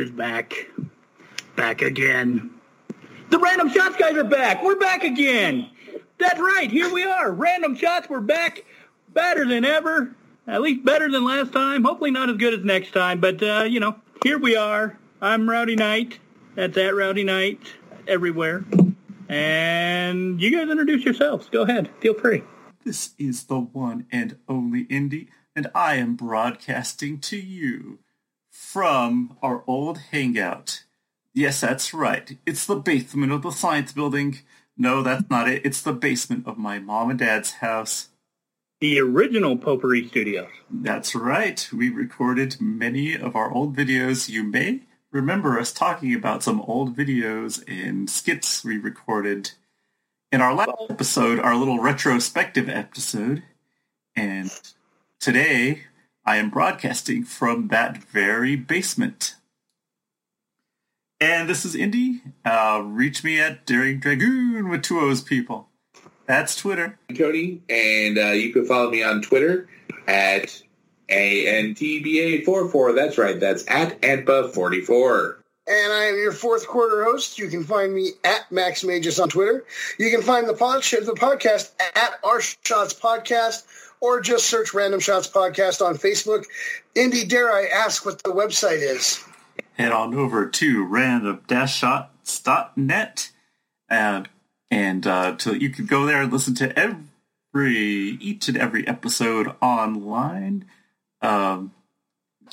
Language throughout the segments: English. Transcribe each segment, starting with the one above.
is back. Back again. The Random Shots guys are back. We're back again. That's right. Here we are. Random Shots. We're back. Better than ever. At least better than last time. Hopefully not as good as next time. But, uh, you know, here we are. I'm Rowdy Knight. That's at Rowdy Knight everywhere. And you guys introduce yourselves. Go ahead. Feel free. This is the one and only Indy, and I am broadcasting to you from our old hangout. Yes, that's right. It's the basement of the science building. No, that's not it. It's the basement of my mom and dad's house. The original Potpourri Studios. That's right. We recorded many of our old videos. You may remember us talking about some old videos and skits we recorded in our last episode, our little retrospective episode. And today I am broadcasting from that very basement. And this is Indy. Uh, reach me at Daring Dragoon with two O's people. That's Twitter. Tony, and uh, you can follow me on Twitter at ANTBA44. That's right. That's at ANTBA44. And I am your fourth quarter host. You can find me at Max Magus on Twitter. You can find the, pod- the podcast at Our Shots Podcast or just search Random Shots Podcast on Facebook. Indy, dare I ask what the website is? Head on over to random-shots.net and and uh, to, you can go there and listen to every each and every episode online. Um,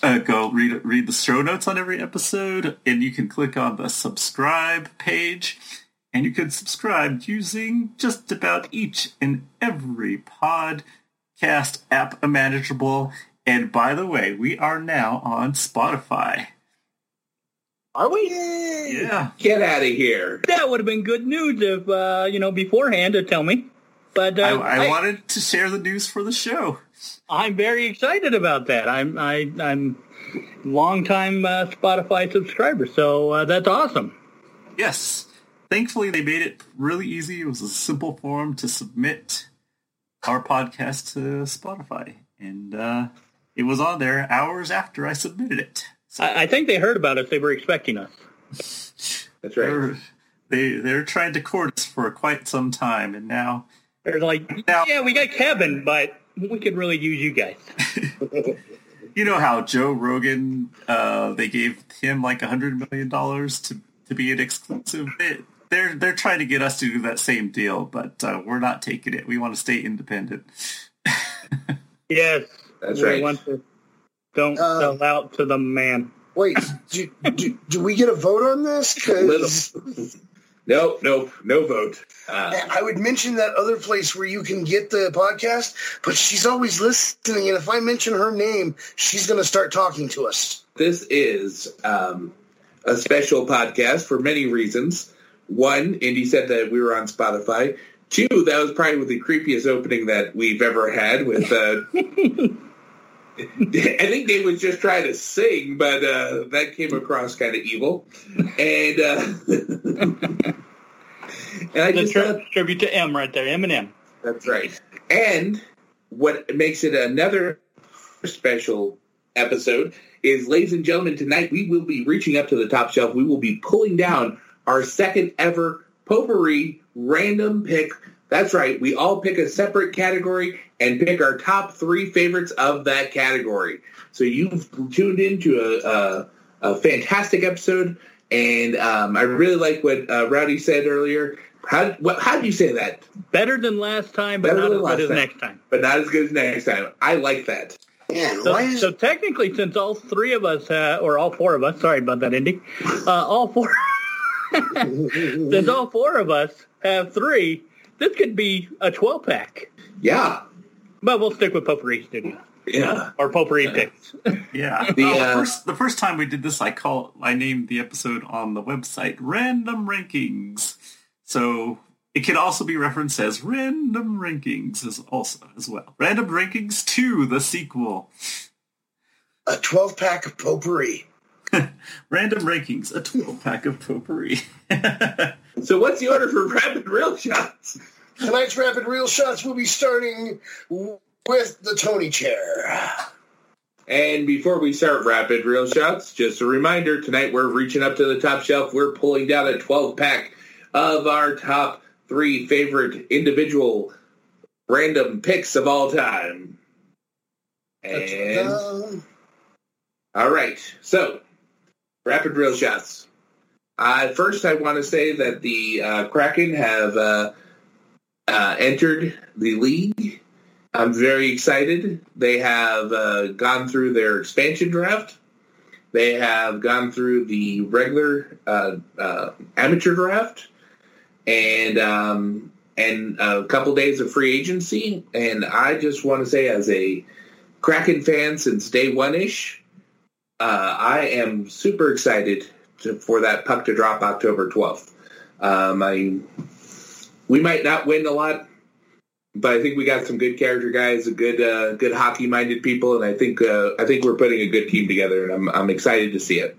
uh, go read read the show notes on every episode, and you can click on the subscribe page, and you can subscribe using just about each and every podcast app imaginable. And by the way, we are now on Spotify. Are we? Yeah. Get out of here. That would have been good news if, uh, you know, beforehand to tell me. But uh, I, I wanted to share the news for the show. I'm very excited about that. I'm I, I'm longtime uh, Spotify subscriber, so uh, that's awesome. Yes. Thankfully, they made it really easy. It was a simple form to submit our podcast to Spotify, and uh, it was on there hours after I submitted it. So I, I think they heard about us. They were expecting us. That's right. they're, they they're trying to court us for quite some time, and now They're like, Now- yeah, we got Kevin, but we could really use you guys. you know how Joe Rogan uh, they gave him like a hundred million dollars to to be an exclusive. They, they're they're trying to get us to do that same deal, but uh, we're not taking it. We want to stay independent. Yes, That's we right. want to- don't Uh, sell out to the man. Wait, do, do, do we get a vote on this? 'Cause Nope, nope, no vote. Uh, I would mention that other place where you can get the podcast, but she's always listening, and if I mention her name, she's going to start talking to us. this is um, a special podcast for many reasons. One, Indy said that we were on Spotify. Two, that was probably the creepiest opening that we've ever had with uh, I think they was just trying to sing, but uh, that came across kind of evil. And uh, and I The just tri- thought tribute to M right there, Eminem. that's right. And what makes it another special episode is, ladies and gentlemen, tonight we will be reaching up to the top shelf. We will be pulling down our second ever potpourri random pick. That's right. We all pick a separate category and pick our top three favorites of that category. So you've tuned into a, a, a fantastic episode, and um, I really like what uh, Rowdy said earlier. How what, how do you say that? Better than last time, but Better not as last good as time. next time. but not as good as next time. I like that. Man, So, why is so technically, since all three of us, uh, or all four of us, sorry about that, Indy, uh, all four, since all four of us have three, this could be a 12 pack. Yeah, But we'll stick with Potpourri Studio yeah. or Potpourri Picks. Yeah. The, Uh, uh, first, the first time we did this, I call I named the episode on the website "Random Rankings," so it can also be referenced as "Random Rankings" as also as well. "Random Rankings Two: The Sequel." a 12 pack of potpourri? Random Rankings, a 12 pack of potpourri. So what's the order for rapid real shots? Tonight's rapid real shots will be starting with the Tony chair. And before we start rapid real shots, just a reminder, tonight we're reaching up to the top shelf. We're pulling down a 12 pack of our top three favorite individual random picks of all time. And all right, so rapid real shots. Uh, first, I want to say that the uh, Kraken have uh, uh, entered the league. I'm very excited. They have uh, gone through their expansion draft. They have gone through the regular uh, amateur draft, and um, and a couple days of free agency. And I just want to say, as a Kraken fan since day one ish, uh, I am super excited to, for that puck to drop October 12th. Um, I we might not win a lot, but I think we got some good character guys, a good uh, good hockey minded people, and I think uh, I think we're putting a good team together, and I'm I'm excited to see it.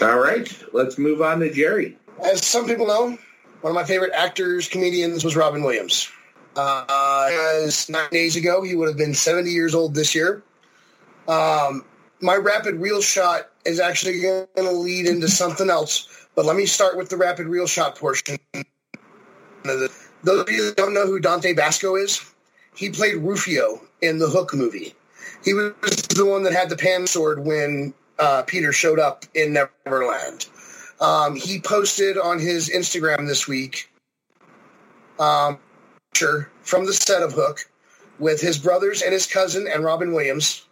All right, let's move on to Jerry. As some people know, one of my favorite actors, comedians was Robin Williams. Uh, as nine days ago, he would have been 70 years old this year. Um, my rapid real shot is actually going to lead into something else, but let me start with the rapid real shot portion. Those of you that don't know who Dante Basco is, he played Rufio in the Hook movie. He was the one that had the pan sword when uh, Peter showed up in Neverland. Um, he posted on his Instagram this week um, from the set of Hook with his brothers and his cousin and Robin Williams.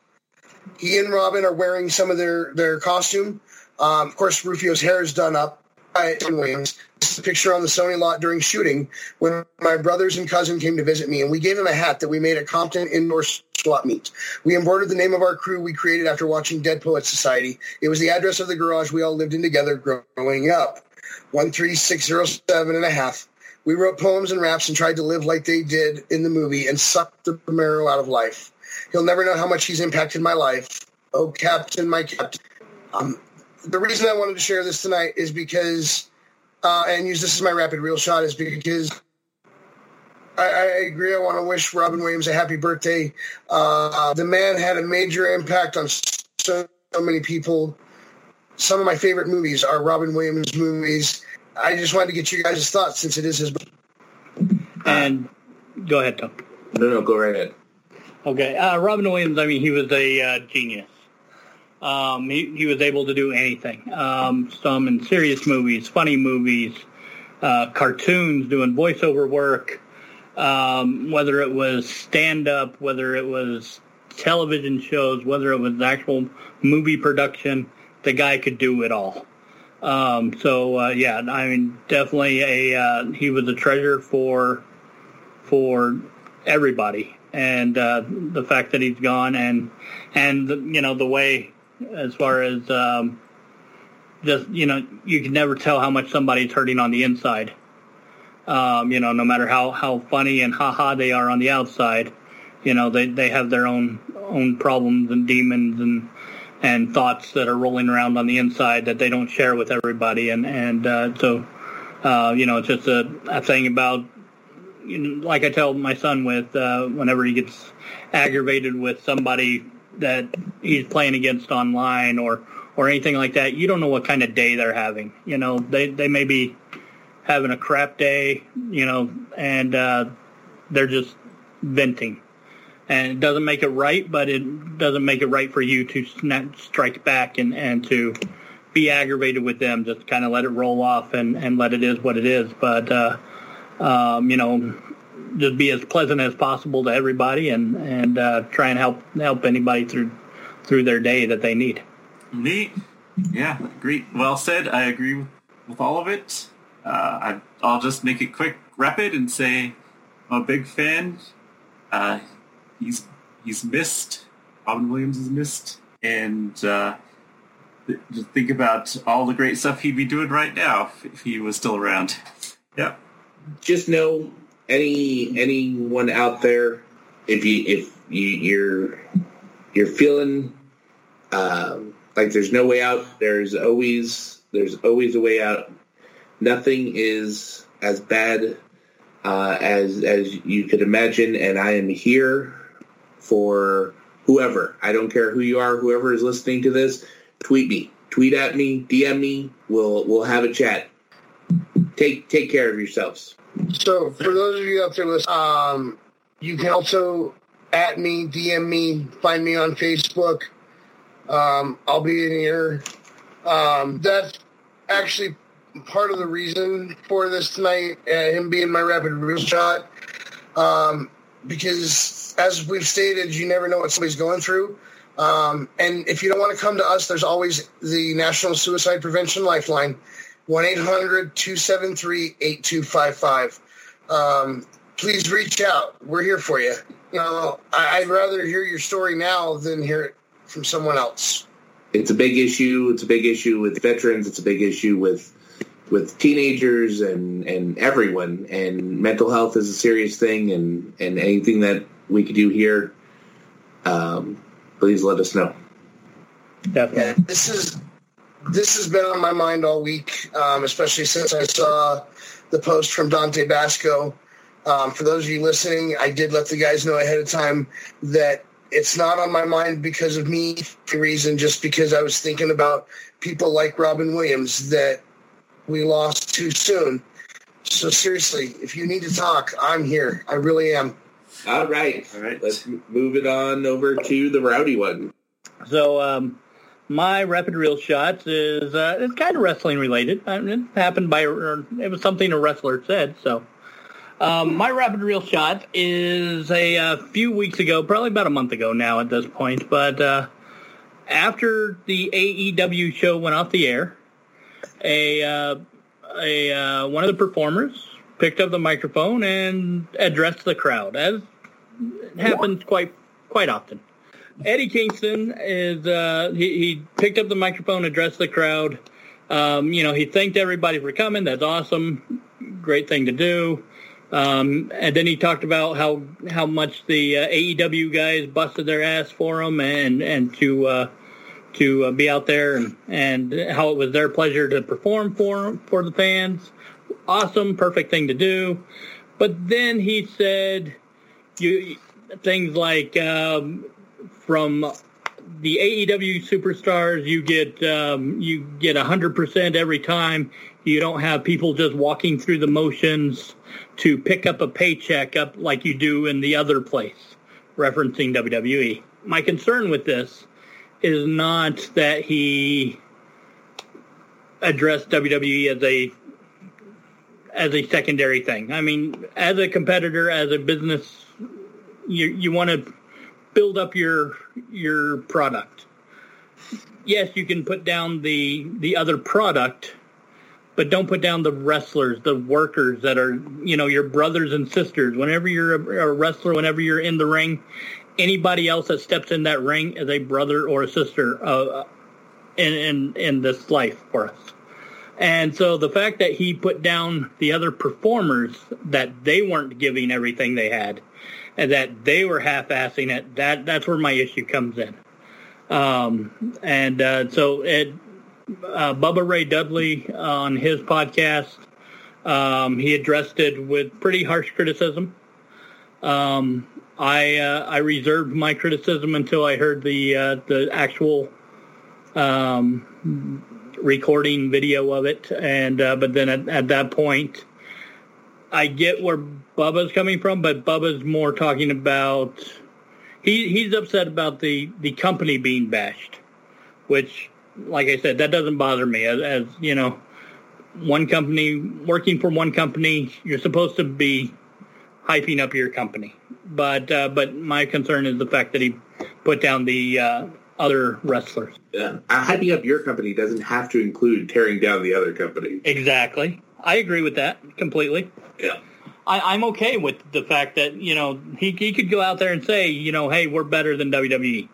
He and Robin are wearing some of their their costume. Um, of course, Rufio's hair is done up by Williams. This is a picture on the Sony lot during shooting when my brothers and cousin came to visit me, and we gave him a hat that we made at Compton Indoor Swap Meet. We embroidered the name of our crew we created after watching Dead Poets Society. It was the address of the garage we all lived in together growing up. 13607 and a half. We wrote poems and raps and tried to live like they did in the movie and sucked the marrow out of life. He'll never know how much he's impacted my life. Oh, Captain, my Captain. Um, the reason I wanted to share this tonight is because, uh, and use this as my rapid real shot, is because I, I agree. I want to wish Robin Williams a happy birthday. Uh, the man had a major impact on so, so many people. Some of my favorite movies are Robin Williams movies. I just wanted to get you guys' thoughts since it is his. Birthday. And go ahead, Tom. No, no, go right ahead. Okay, uh, Robin Williams. I mean, he was a uh, genius. Um, he, he was able to do anything. Um, some in serious movies, funny movies, uh, cartoons, doing voiceover work. Um, whether it was stand-up, whether it was television shows, whether it was actual movie production, the guy could do it all. Um, so uh, yeah, I mean, definitely a uh, he was a treasure for for everybody, and uh, the fact that he's gone, and and the, you know the way as far as um, just you know you can never tell how much somebody's hurting on the inside. Um, you know, no matter how how funny and haha they are on the outside, you know they they have their own own problems and demons and and thoughts that are rolling around on the inside that they don't share with everybody. And and uh, so, uh, you know, it's just a, a thing about, you know, like I tell my son with uh, whenever he gets aggravated with somebody that he's playing against online or or anything like that, you don't know what kind of day they're having. You know, they they may be having a crap day, you know, and uh, they're just venting and it doesn't make it right, but it doesn't make it right for you to snap, strike back and, and to be aggravated with them. Just kind of let it roll off and, and let it is what it is. But uh, um, you know, just be as pleasant as possible to everybody and and uh, try and help help anybody through through their day that they need. Neat. Yeah, great. Well said. I agree with all of it. Uh, I, I'll just make it quick, rapid, and say I'm a big fan. Uh, he's he's missed. Robin Williams is missed, and uh, just think about all the great stuff he'd be doing right now if, if he was still around. Yeah. Just know any anyone out there, if you if you, you're you're feeling um, like there's no way out, there's always there's always a way out. Nothing is as bad uh, as as you could imagine, and I am here for whoever. I don't care who you are, whoever is listening to this, tweet me. Tweet at me, DM me. We'll we'll have a chat. Take take care of yourselves. So for those of you out there listening, um, you can also at me, DM me, find me on Facebook. Um, I'll be in here. Um, that's actually part of the reason for this tonight, uh, him being my rapid real shot. Um, because as we've stated, you never know what somebody's going through. Um, and if you don't want to come to us, there's always the National Suicide Prevention Lifeline, 1-800-273-8255. Um, please reach out. We're here for you. You know, I, I'd rather hear your story now than hear it from someone else. It's a big issue. It's a big issue with veterans. It's a big issue with with teenagers and, and everyone. And mental health is a serious thing. And, and anything that we could do here, um, please let us know. Definitely. Yeah, this is this has been on my mind all week, um, especially since I saw the post from Dante Basco. Um, for those of you listening, I did let the guys know ahead of time that it's not on my mind because of me reason, just because I was thinking about people like Robin Williams that we lost too soon. So seriously, if you need to talk, I'm here. I really am. All right. All right. Let's move it on over to the rowdy one. So um, my rapid reel shots is uh, it's kind of wrestling related. It happened by it was something a wrestler said. So um, my rapid reel shot is a, a, few weeks ago, probably about a month ago now at this point. But uh, after the AEW show went off the air, a uh, a uh, one of the performers picked up the microphone and addressed the crowd, as happens quite quite often. Eddie Kingston is uh, he, he picked up the microphone, addressed the crowd. Um, you know, he thanked everybody for coming. That's awesome, great thing to do. Um, and then he talked about how how much the uh, AEW guys busted their ass for him, and and to uh, to uh, be out there, and and how it was their pleasure to perform for for the fans. Awesome, perfect thing to do. But then he said, you things like um, from the AEW superstars, you get um, you get hundred percent every time. You don't have people just walking through the motions to pick up a paycheck up like you do in the other place, referencing WWE. My concern with this is not that he addressed WWE as a as a secondary thing. I mean, as a competitor, as a business, you you want to build up your your product. Yes, you can put down the the other product, but don't put down the wrestlers, the workers that are you know your brothers and sisters. Whenever you're a, a wrestler, whenever you're in the ring, anybody else that steps in that ring is a brother or a sister uh, in, in in this life for us. And so the fact that he put down the other performers that they weren't giving everything they had, and that they were half-assing it, that that's where my issue comes in. Um, and uh, so it, uh, Bubba Ray Dudley on his podcast, um, he addressed it with pretty harsh criticism. Um, I uh, I reserved my criticism until I heard the uh, the actual um, recording video of it, and uh, but then at, at, that point, I get where Bubba's coming from, but Bubba's more talking about he he's upset about the the company being bashed, which, like I said, that doesn't bother me as, as you know. One company working for one company, you're supposed to be hyping up your company but uh, but my concern is the fact that he put down the uh, other wrestlers. Yeah, uh, hyping up your company doesn't have to include tearing down the other company. Exactly, I agree with that completely. Yeah. I, am okay with the fact that you know he he could go out there and say you know hey we're better than WWE.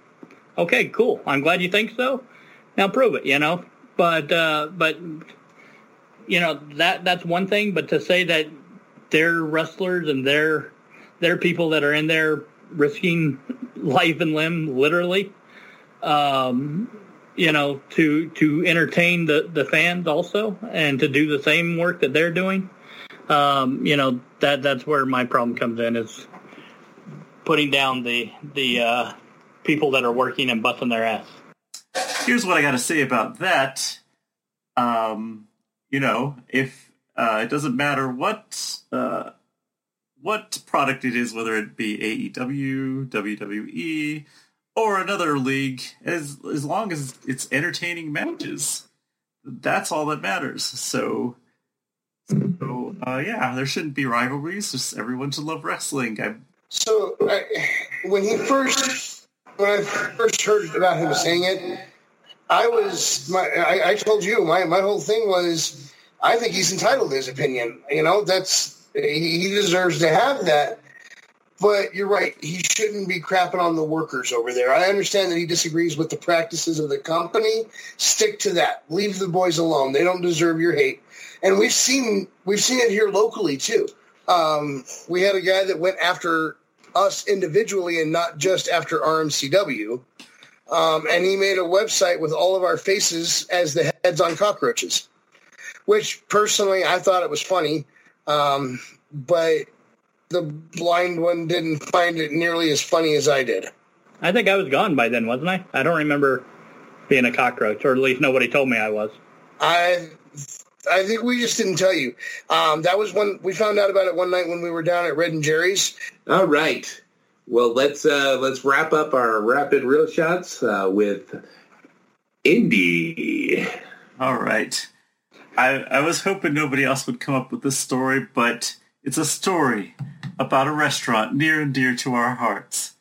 Okay, cool. I'm glad you think so. Now prove it. You know, but uh, but you know that that's one thing. But to say that they're wrestlers and they're there are people that are in there risking life and limb, literally, um, you know, to to entertain the the fans also, and to do the same work that they're doing. Um, you know, that that's where my problem comes in is putting down the the uh, people that are working and busting their ass. Here's what I got to say about that. Um, you know, if uh, it doesn't matter what uh, what product it is, whether it be AEW, WWE, or another league, as as long as it's entertaining matches, that's all that matters. So, so uh, yeah, there shouldn't be rivalries. Just everyone should love wrestling. I, So I, when he first, when I first heard about him saying it, I was, my, I, I told you my my whole thing was, I think he's entitled to his opinion. You know, that's he, he deserves to have that. But you're right. He shouldn't be crapping on the workers over there. I understand that he disagrees with the practices of the company. Stick to that. Leave the boys alone. They don't deserve your hate. And we've seen we've seen it here locally too. Um, we had a guy that went after us individually and not just after RMCW. Um, and he made a website with all of our faces as the heads on cockroaches, which personally I thought it was funny. Um, but the blind one didn't find it nearly as funny as I did. I think I was gone by then, wasn't I? I don't remember being a cockroach, or at least nobody told me I was. I I think we just didn't tell you. Um, that was when we found out about it one night when we were down at Red and Jerry's. All right. Well, let's uh, let's wrap up our rapid real shots uh, with Indy. all right. I, I was hoping nobody else would come up with this story, but it's a story about a restaurant near and dear to our hearts.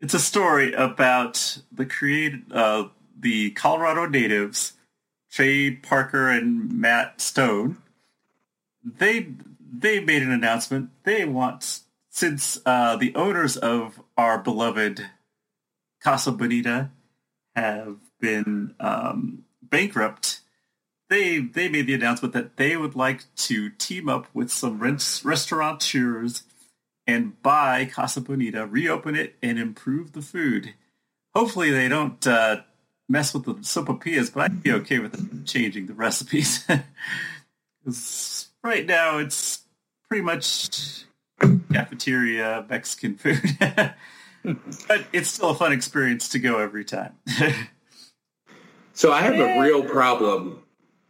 It's a story about the create uh, the Colorado natives, Trey Parker and Matt Stone. They they made an announcement. They want since uh, the owners of our beloved Casa Bonita have been um, bankrupt they they made the announcement that they would like to team up with some rents, restaurateurs and buy Casa Bonita, reopen it, and improve the food. Hopefully, they don't uh, mess with the sopapillas, but I'd be okay with them changing the recipes. 'Cause right now, it's pretty much cafeteria Mexican food, but it's still a fun experience to go every time. So I have a real problem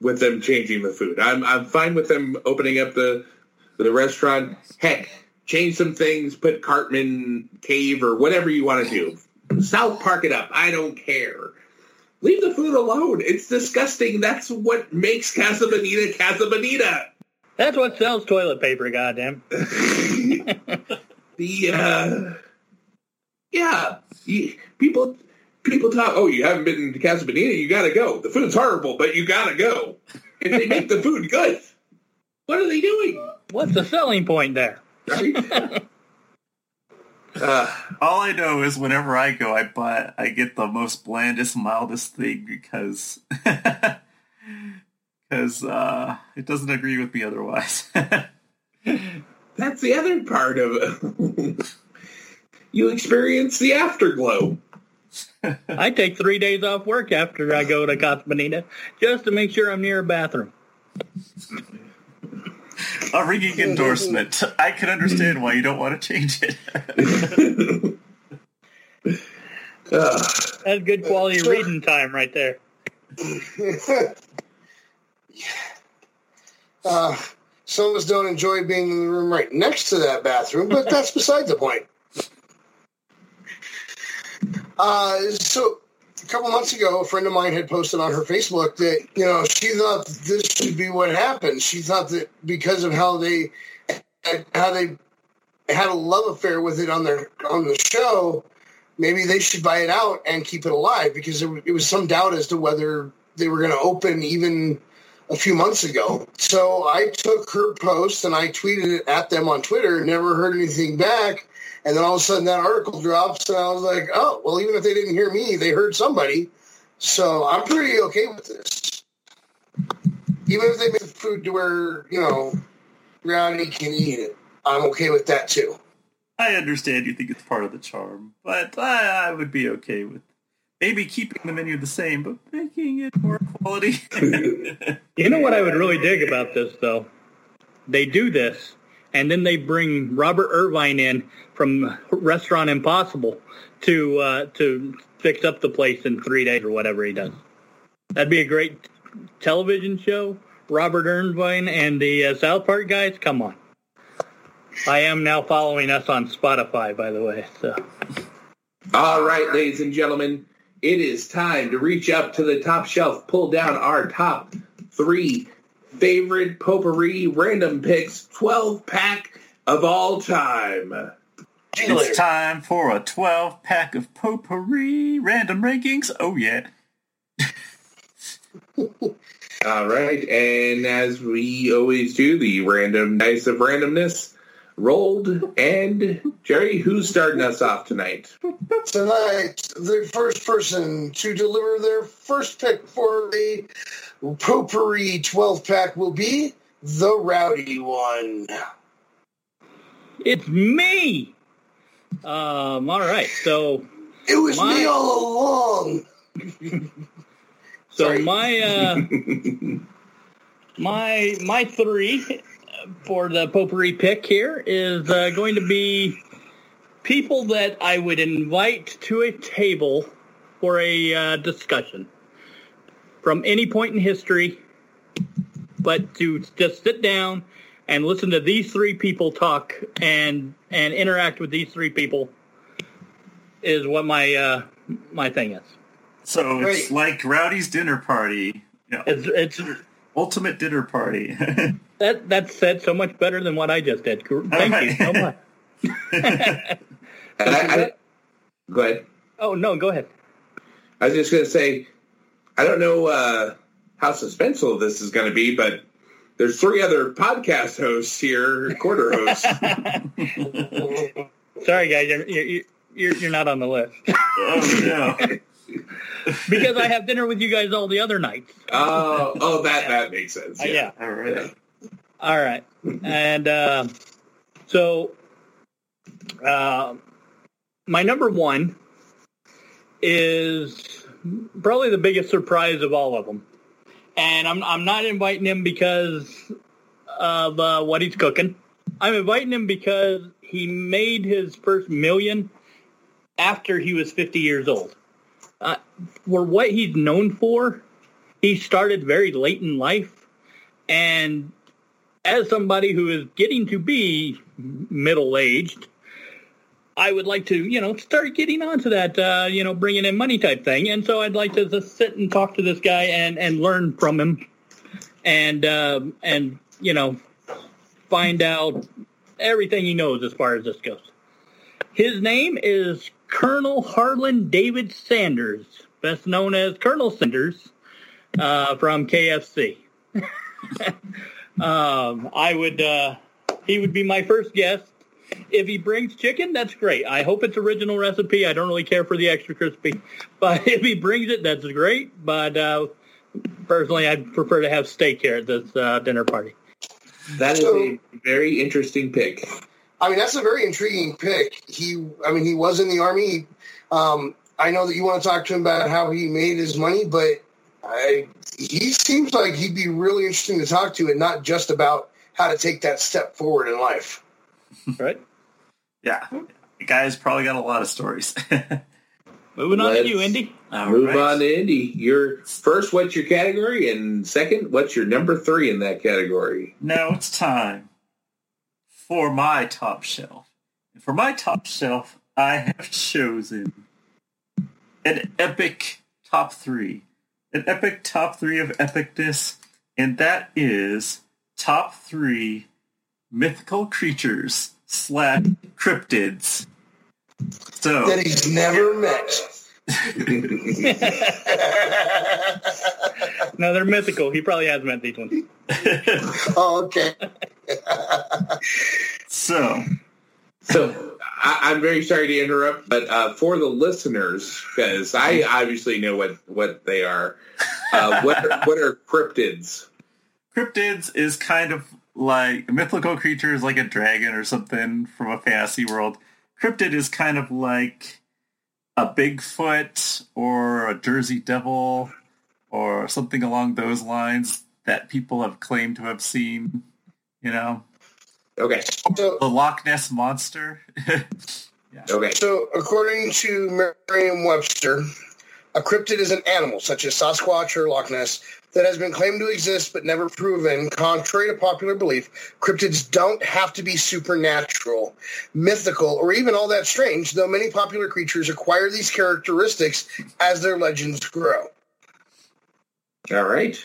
with them changing the food. I'm I'm fine with them opening up the the restaurant. Heck, change some things, put Cartman Cave or whatever you want to do. South Park it up. I don't care. Leave the food alone. It's disgusting. That's what makes Casa Bonita Casa Bonita. That's what sells toilet paper, goddamn. The uh, yeah, people people talk. Oh, you haven't been to Casa Bonita? You got to go. The food's horrible, but you got to go. If they make the food good, what are they doing? What's the selling point there? Right? uh, All I know is whenever I go, I buy, I get the most blandest, mildest thing because because uh, it doesn't agree with me otherwise. that's the other part of it. you experience the afterglow. I take three days off work after I go to Casa Bonita just to make sure I'm near a bathroom. a ringing endorsement. I can understand why you don't want to change it. Uh, That's good quality reading time right there. Uh, some of us don't enjoy being in the room right next to that bathroom, but that's beside the point. Uh, so a couple months ago, a friend of mine had posted on her Facebook that you know she thought this should be what happened. She thought that because of how they how they had a love affair with it on their on the show, maybe they should buy it out and keep it alive because it, it was some doubt as to whether they were going to open even a few months ago. So I took her post and I tweeted it at them on Twitter. Never heard anything back. And then all of a sudden that article drops, and I was like, oh, well, even if they didn't hear me, they heard somebody. So I'm pretty okay with this. Even if they make the food to where, you know, Rowdy can eat it, I'm okay with that too. I understand you think it's part of the charm, but I, I would be okay with maybe keeping the menu the same, but making it more quality. You know what I would really dig about this, though? They do this, and then they bring Robert Irvine in from Restaurant Impossible to uh, to fix up the place in three days or whatever he does. That'd be a great television show. Robert Irvine and the uh, South Park guys, come on. I am now following us on Spotify, by the way. So, All right, ladies and gentlemen, it is time to reach up to the top shelf, pull down our top three favorite potpourri random picks 12 pack of all time. It's time for a 12 pack of potpourri random rankings. Oh, yeah. All right, and as we always do, the random dice of randomness rolled. And Jerry, who's starting us off tonight? Tonight, the first person to deliver their first pick for the potpourri 12 pack will be the rowdy one. it's me. Um, all right, so It was My- me all along. so Sorry. my uh, my my three for the potpourri pick here is uh, going to be people that I would invite to a table for a uh, discussion from any point in history, but to just sit down and listen to these three people talk and and interact with these three people is what my uh, my thing is. So it's like Rowdy's dinner party. Yeah, It's it's ultimate dinner party. that that's said so much better than what I just did. Thank you so much. And I, I, go ahead. Oh no, go ahead. I was just going to say, I don't know uh, how suspenseful this is going to be, but there's three other podcast hosts here, quarter hosts. Sorry, guys, you're you're, you're, you're not on the list oh, no. because I have dinner with you guys all the other nights. oh, oh, that that makes sense. Uh, yeah. All right. All right, and uh, so uh, my number one is probably the biggest surprise of all of them, and I'm I'm not inviting him because of uh, what he's cooking. I'm inviting him because he made his first million after he was 50 years old. Uh, for what he's known for, he started very late in life, and as somebody who is getting to be middle aged, I would like to, you know, start getting onto that, uh, you know, bringing in money type thing. And so I'd like to just sit and talk to this guy and, and learn from him and, um and, you know, find out everything he knows as far as this goes. His name is Colonel Harlan David Sanders, best known as Colonel Sanders uh, from KFC. Um, I would, uh, he would be my first guest. If he brings chicken, that's great. I hope it's original recipe. I don't really care for the extra crispy, but if he brings it, that's great. But uh, personally, I'd prefer to have steak here at this uh, dinner party. That is So- a very interesting pick. I mean, that's a very intriguing pick. He, I mean, he was in the army. Um, I know that you want to talk to him about how he made his money, but I, he seems like he'd be really interesting to talk to, and not just about how to take that step forward in life. Right? Yeah. The guy's probably got a lot of stories. Moving on Let's- to you, Indy. All Move right. on to Indy. Your first, what's your category? And second, what's your number three in that category? Now it's time for my top shelf. And for my top shelf, I have chosen an epic top three. An epic top three of epicness, and that is top three mythical creatures slash cryptids. So That he's never met. No, they're mythical. He probably has met these ones. oh, okay. so So I, I'm very sorry to interrupt, but uh, for the listeners, because I obviously know what, what they are. Uh, what are, what are cryptids? cryptids is kind of like a mythical creature is like a dragon or something from a fantasy world. Cryptid is kind of like a Bigfoot or a Jersey Devil or something along those lines that people have claimed to have seen, you know. Okay. So, The Loch Ness monster. Okay. so according to Merriam-Webster, a cryptid is an animal such as Sasquatch or Loch Ness that has been claimed to exist but never proven. Contrary to popular belief, cryptids don't have to be supernatural, mythical, or even all that strange, though many popular creatures acquire these characteristics as their legends grow. All right.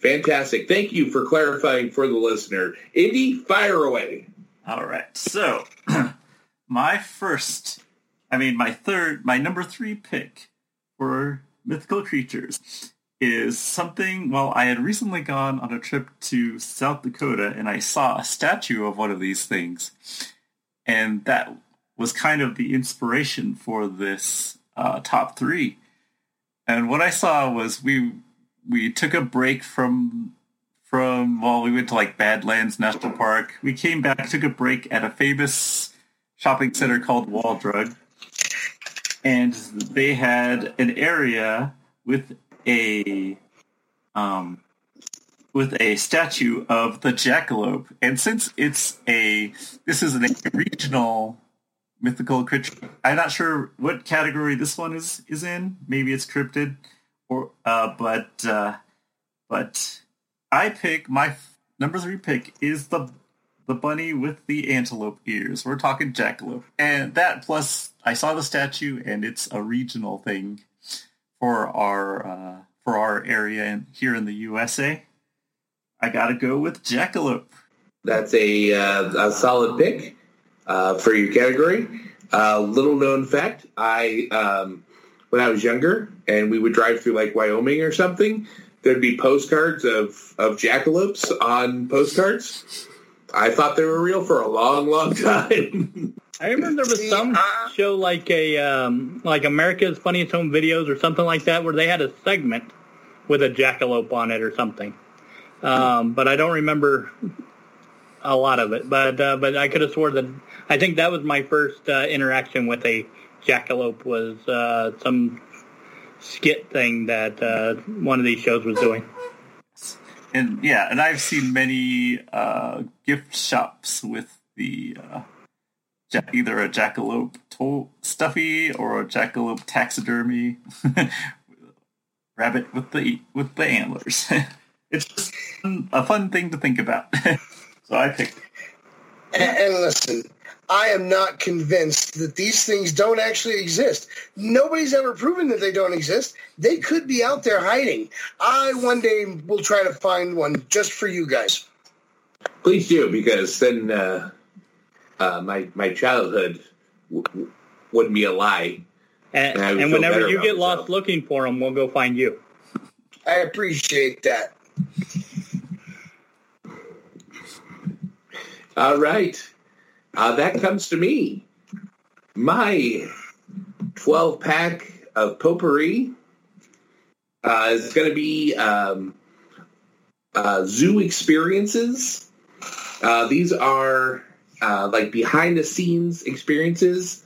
Fantastic. Thank you for clarifying for the listener. Indy, fire away. All right. So, my first, I mean, my third, my number three pick for mythical creatures is something. Well, I had recently gone on a trip to South Dakota and I saw a statue of one of these things. And that was kind of the inspiration for this uh, top three. And what I saw was we we took a break from from well, we went to like Badlands National Park. We came back, took a break at a famous shopping center called Wall Drug, and they had an area with a um with a statue of the jackalope. And since it's a this is a regional mythical creature, I'm not sure what category this one is is in. Maybe it's cryptid, or uh, but uh, but I pick my f- number three pick is the the bunny with the antelope ears. We're talking jackalope, and that plus I saw the statue, and it's a regional thing for our uh, for our area in, here in the USA. I gotta go with jackalope. That's a, uh, a solid pick uh, for your category. Uh, little known fact: I um, when I was younger and we would drive through like Wyoming or something, there'd be postcards of of jackalopes on postcards. I thought they were real for a long, long time. I remember there was some show like a um, like America's Funniest Home Videos or something like that where they had a segment with a jackalope on it or something. Um, but I don't remember a lot of it. But uh, but I could have swore that I think that was my first uh, interaction with a jackalope was uh, some skit thing that uh, one of these shows was doing. And yeah, and I've seen many uh, gift shops with the uh, ja- either a jackalope to- stuffy or a jackalope taxidermy rabbit with the with the antlers. it's just a fun thing to think about. so I picked. And, and listen, I am not convinced that these things don't actually exist. Nobody's ever proven that they don't exist. They could be out there hiding. I one day will try to find one just for you guys. Please do, because then uh, uh, my my childhood w- w- wouldn't be a lie. And, And and whenever you get myself. lost looking for them, we'll go find you. I appreciate that. All right. Uh, that comes to me. My 12 pack of potpourri uh, is going to be um, uh, zoo experiences. Uh, these are uh, like behind the scenes experiences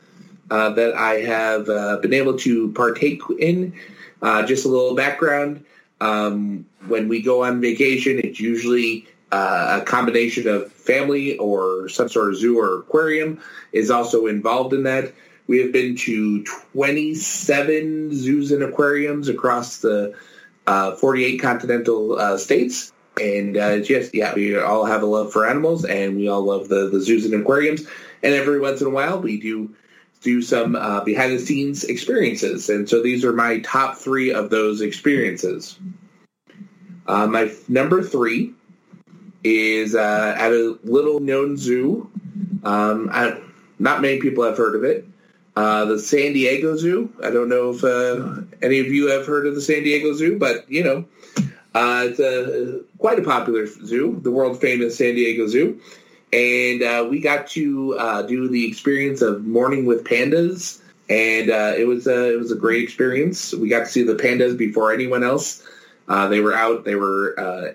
uh, that I have uh, been able to partake in. Uh, just a little background. Um, when we go on vacation, it's usually uh, a combination of family or some sort of zoo or aquarium is also involved in that. We have been to 27 zoos and aquariums across the uh, 48 continental states. And uh, just, yeah, we all have a love for animals and we all love the, the zoos and aquariums. And every once in a while, we do do some uh, behind the scenes experiences. And so these are my top three of those experiences. Uh, my f- number three is uh, at a little known zoo. Um, I, not many people have heard of it. Uh, the San Diego Zoo. I don't know if uh, any of you have heard of the San Diego Zoo, but you know, uh, it's a quite a popular zoo, the world famous San Diego Zoo. And uh, we got to uh, do the experience of morning with pandas, and uh, it was a it was a great experience. We got to see the pandas before anyone else. Uh, they were out. They were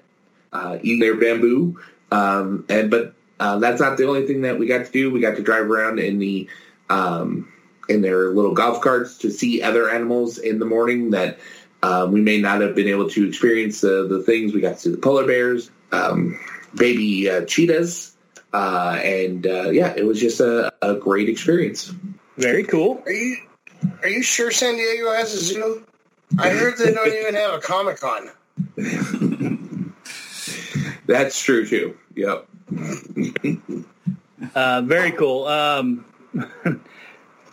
uh, eating their bamboo. Um, and but that's not the only thing that we got to do. We got to drive around in the um, in their little golf carts to see other animals in the morning that uh, we may not have been able to experience the the things. We got to see the polar bears, um, baby uh, cheetahs, uh, and uh, yeah, it was just a, a great experience. Very cool. Are you are you sure San Diego has a zoo? I heard they don't even have a Comic Con. That's true too. Yep. Uh, very cool. Um,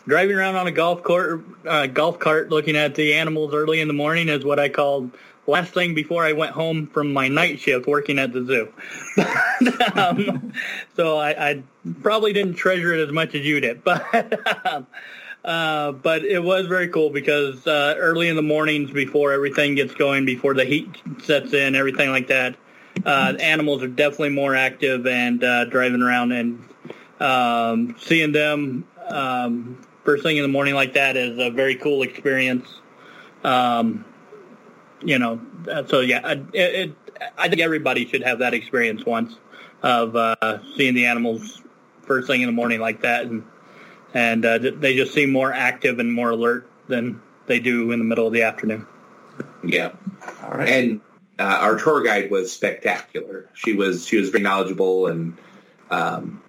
driving around on a golf court, uh, golf cart, looking at the animals early in the morning is what I called last thing before I went home from my night shift working at the zoo. um, so I, I, probably didn't treasure it as much as you did, but. Uh, but it was very cool because uh, early in the mornings before everything gets going, before the heat sets in, everything like that, uh, animals are definitely more active and uh, driving around and um, seeing them um, first thing in the morning like that is a very cool experience. Um, you know, so yeah, it, it, I think everybody should have that experience once of uh, seeing the animals first thing in the morning like that, and and uh, they just seem more active and more alert than they do in the middle of the afternoon. Yeah, All right. and uh, our tour guide was spectacular. She was she was very knowledgeable and um,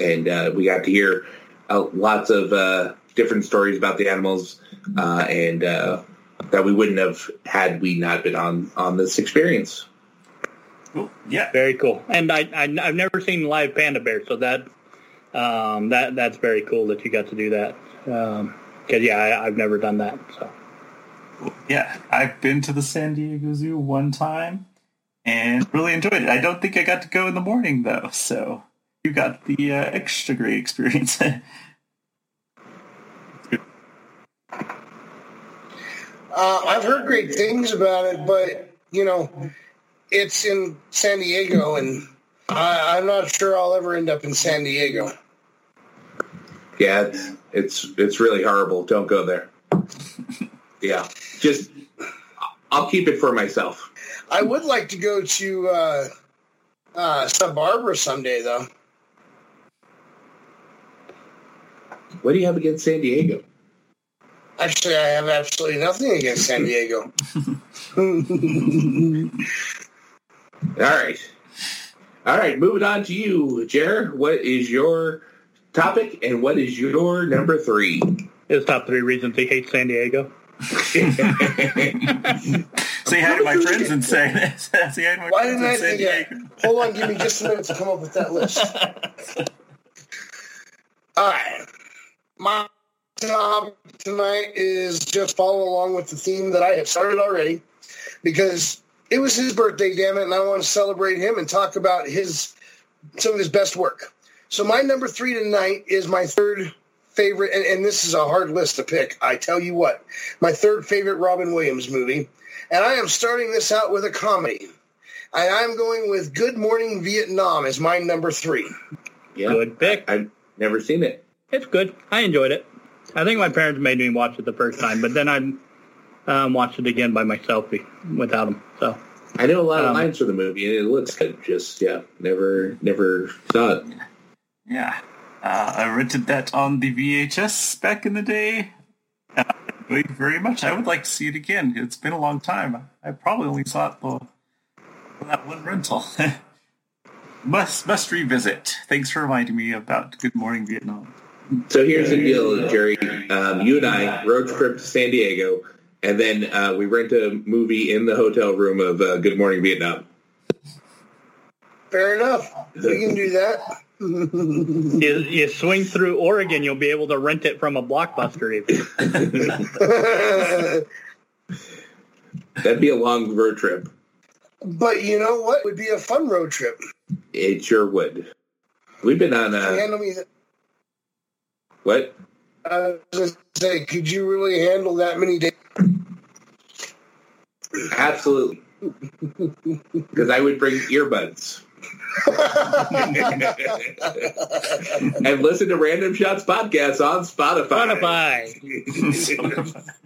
and uh, we got to hear uh, lots of uh, different stories about the animals uh, and uh, that we wouldn't have had we not been on on this experience. Cool. Yeah. Very cool. And I, I I've never seen live panda bear, so that um, that that's very cool that you got to do that. Because yeah, I, I've never done that. So Yeah, I've been to the San Diego Zoo one time and really enjoyed it. I don't think I got to go in the morning though, so you got the uh, extra great experience. Uh, I've heard great things about it, but you know, it's in San Diego, and I, I'm not sure I'll ever end up in San Diego. Yeah, it's it's, it's really horrible. Don't go there. yeah, just I'll keep it for myself. I would like to go to uh, uh, Santa Barbara someday, though. What do you have against San Diego? Actually, I have absolutely nothing against San Diego. All right. All right, moving on to you, Jer. What is your topic and what is your number three? his top three reasons he hates San Diego. say hi to my friends and say, say hi to my Why friends didn't I in San think that? Diego. Hold on, give me just a minute to come up with that list. All right. My job tonight is just follow along with the theme that I have started already because it was his birthday, damn it, and I want to celebrate him and talk about his some of his best work. So my number three tonight is my third favorite, and, and this is a hard list to pick. I tell you what, my third favorite Robin Williams movie, and I am starting this out with a comedy. And I'm going with Good Morning Vietnam as my number three. Yeah, Good pick. I've never seen it. It's good. I enjoyed it. I think my parents made me watch it the first time, but then I um, watched it again by myself without them. So I know a lot of Um, lines for the movie, and it looks good. Just yeah, never never saw it. Yeah. Uh, I rented that on the VHS back in the day. Uh, I enjoyed very much. I would like to see it again. It's been a long time. I probably only saw it the, for that one rental. must must revisit. Thanks for reminding me about Good Morning Vietnam. So here's the deal, Jerry. Um, you and I road trip to San Diego, and then uh, we rent a movie in the hotel room of uh, Good Morning Vietnam. Fair enough. We can do that. you, you swing through Oregon, you'll be able to rent it from a blockbuster. That'd be a long road trip. but you know what? would be a fun road trip. It sure would. We've been on a. Handle me. What? I was going to say, could you really handle that many days? Absolutely. Because I would bring earbuds and listen to Random Shots podcast on Spotify. Spotify.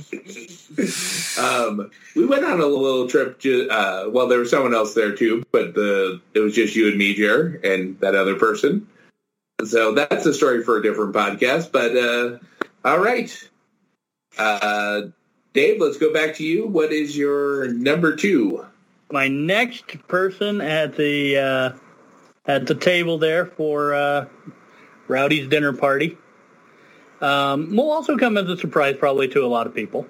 um, we went on a little trip. Ju- uh, well, there was someone else there too, but the it was just you and me, Jer, and that other person. So that's a story for a different podcast. But uh, all right, uh, Dave, let's go back to you. What is your number two? My next person at the uh, at the table there for uh, Rowdy's dinner party. Um, will also come as a surprise probably to a lot of people.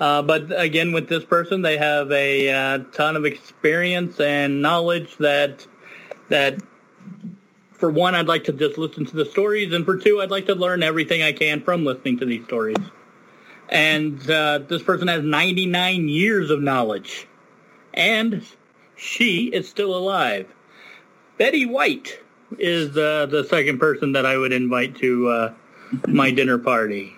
Uh, but again, with this person, they have a uh, ton of experience and knowledge that that for one, I'd like to just listen to the stories, and for two, I'd like to learn everything I can from listening to these stories. And uh, this person has 99 years of knowledge, and she is still alive. Betty White is uh, the second person that I would invite to uh, my dinner party.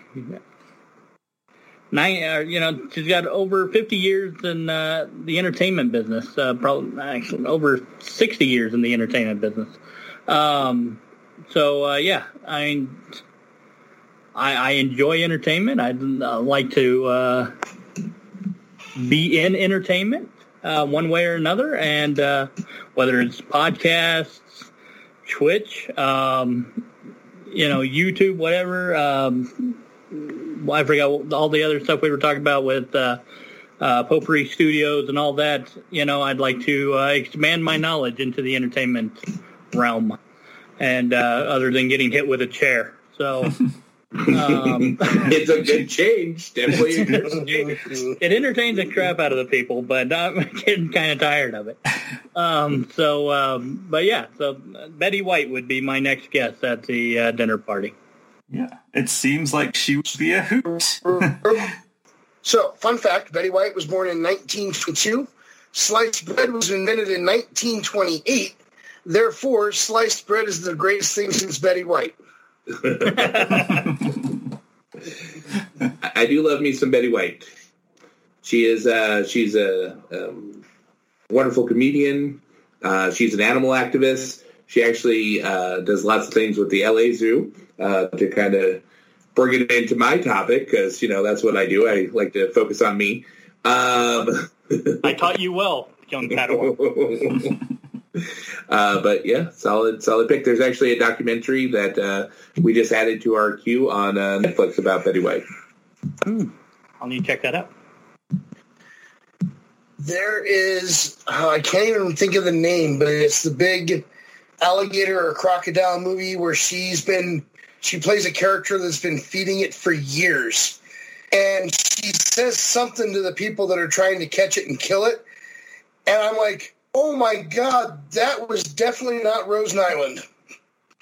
Nine, uh, you know, she's got over 50 years in uh, the entertainment business. Uh, probably actually over 60 years in the entertainment business. Um, so uh, yeah, I mean, I, I enjoy entertainment. I'd uh, like to uh, be in entertainment uh, one way or another, and uh, whether it's podcasts, Twitch, um, you know, YouTube, whatever. Um, I forgot all the other stuff we were talking about with uh, uh, Potpourri Studios and all that. You know, I'd like to expand my knowledge into the entertainment realm, and uh, other than getting hit with a chair. So. Um, it's a good change. Definitely a good change. it entertains the crap out of the people, but I'm getting kind of tired of it. Um, so, um, but yeah, so Betty White would be my next guest at the uh, dinner party. Yeah, it seems like she would be a hoot. so, fun fact, Betty White was born in 1922. Sliced bread was invented in 1928. Therefore, sliced bread is the greatest thing since Betty White. I do love me some Betty White. She is uh, she's a um, wonderful comedian. Uh, she's an animal activist. She actually uh, does lots of things with the LA Zoo uh, to kind of bring it into my topic because you know that's what I do. I like to focus on me. Um, I taught you well, young Padawan. Uh, but yeah, solid, solid pick. There's actually a documentary that uh, we just added to our queue on uh, Netflix about Betty White. Hmm. I'll need to check that out. There is, uh, I can't even think of the name, but it's the big alligator or crocodile movie where she's been, she plays a character that's been feeding it for years. And she says something to the people that are trying to catch it and kill it. And I'm like, oh my god, that was definitely not Rose Nylund.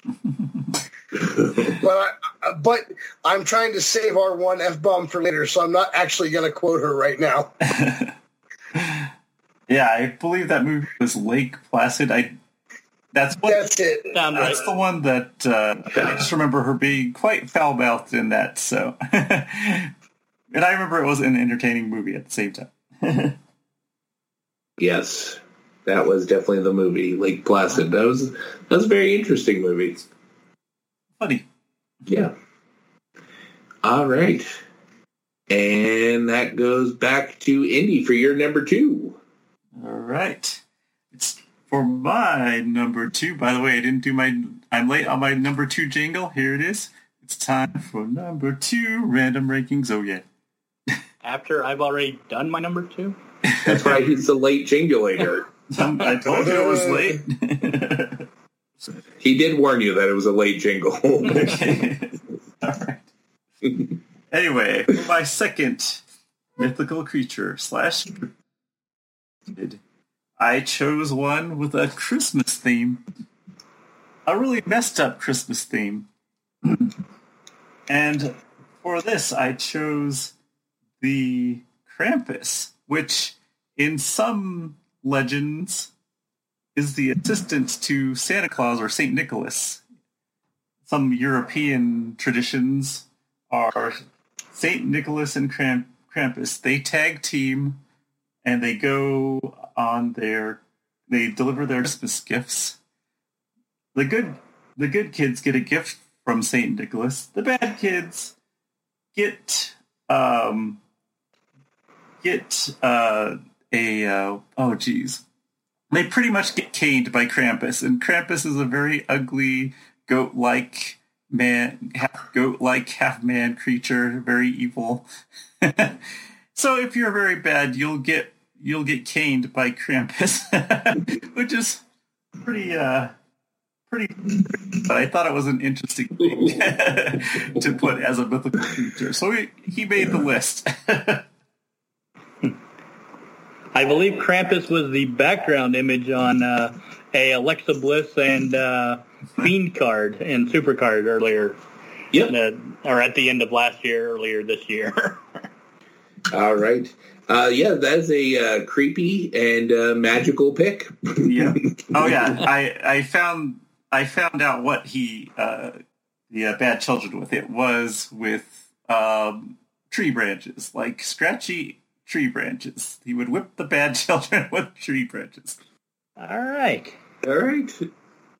but I, but I'm trying to save our one f bomb for later, so I'm not actually going to quote her right now. yeah, I believe that movie was Lake Placid. I that's what, that's it. That's right. the one that uh, I just remember her being quite foul mouthed in that. So, and I remember it was an entertaining movie at the same time. Yes, that was definitely the movie Lake Placid. That was that was a very interesting movie. Funny. Yeah. All right. And that goes back to Indy for your number two. All right. It's for my number two. By the way, I didn't do my. I'm late on my number two jingle. Here it is. It's time for number two random rankings. Oh yeah. After I've already done my number two. That's right. He's the late jingulator. I told you it was late. He did warn you that it was a late jingle. All right. Anyway, my second mythical creature slash I chose one with a Christmas theme, a really messed up Christmas theme, and for this I chose the Krampus, which in some legends is the assistant to Santa Claus or Saint Nicholas. Some European traditions are Saint Nicholas and Kramp- Krampus. They tag team and they go on their they deliver their Christmas gifts. The good the good kids get a gift from Saint Nicholas. The bad kids get um get uh a uh, oh geez they pretty much get caned by Krampus, and Krampus is a very ugly goat-like man, half goat-like, half-man creature, very evil. so if you're very bad, you'll get you'll get caned by Krampus, which is pretty uh pretty, but I thought it was an interesting thing to put as a mythical creature. So he, he made the list. I believe Krampus was the background image on uh, a Alexa Bliss and uh, Fiend card and Super card earlier. Yep. Uh, or at the end of last year, earlier this year. All right. Uh, yeah, that's a uh, creepy and uh, magical pick. yeah. Oh yeah. I I found I found out what he uh, the uh, bad children with it was with um, tree branches, like scratchy tree branches. He would whip the bad children with tree branches. All right. All right.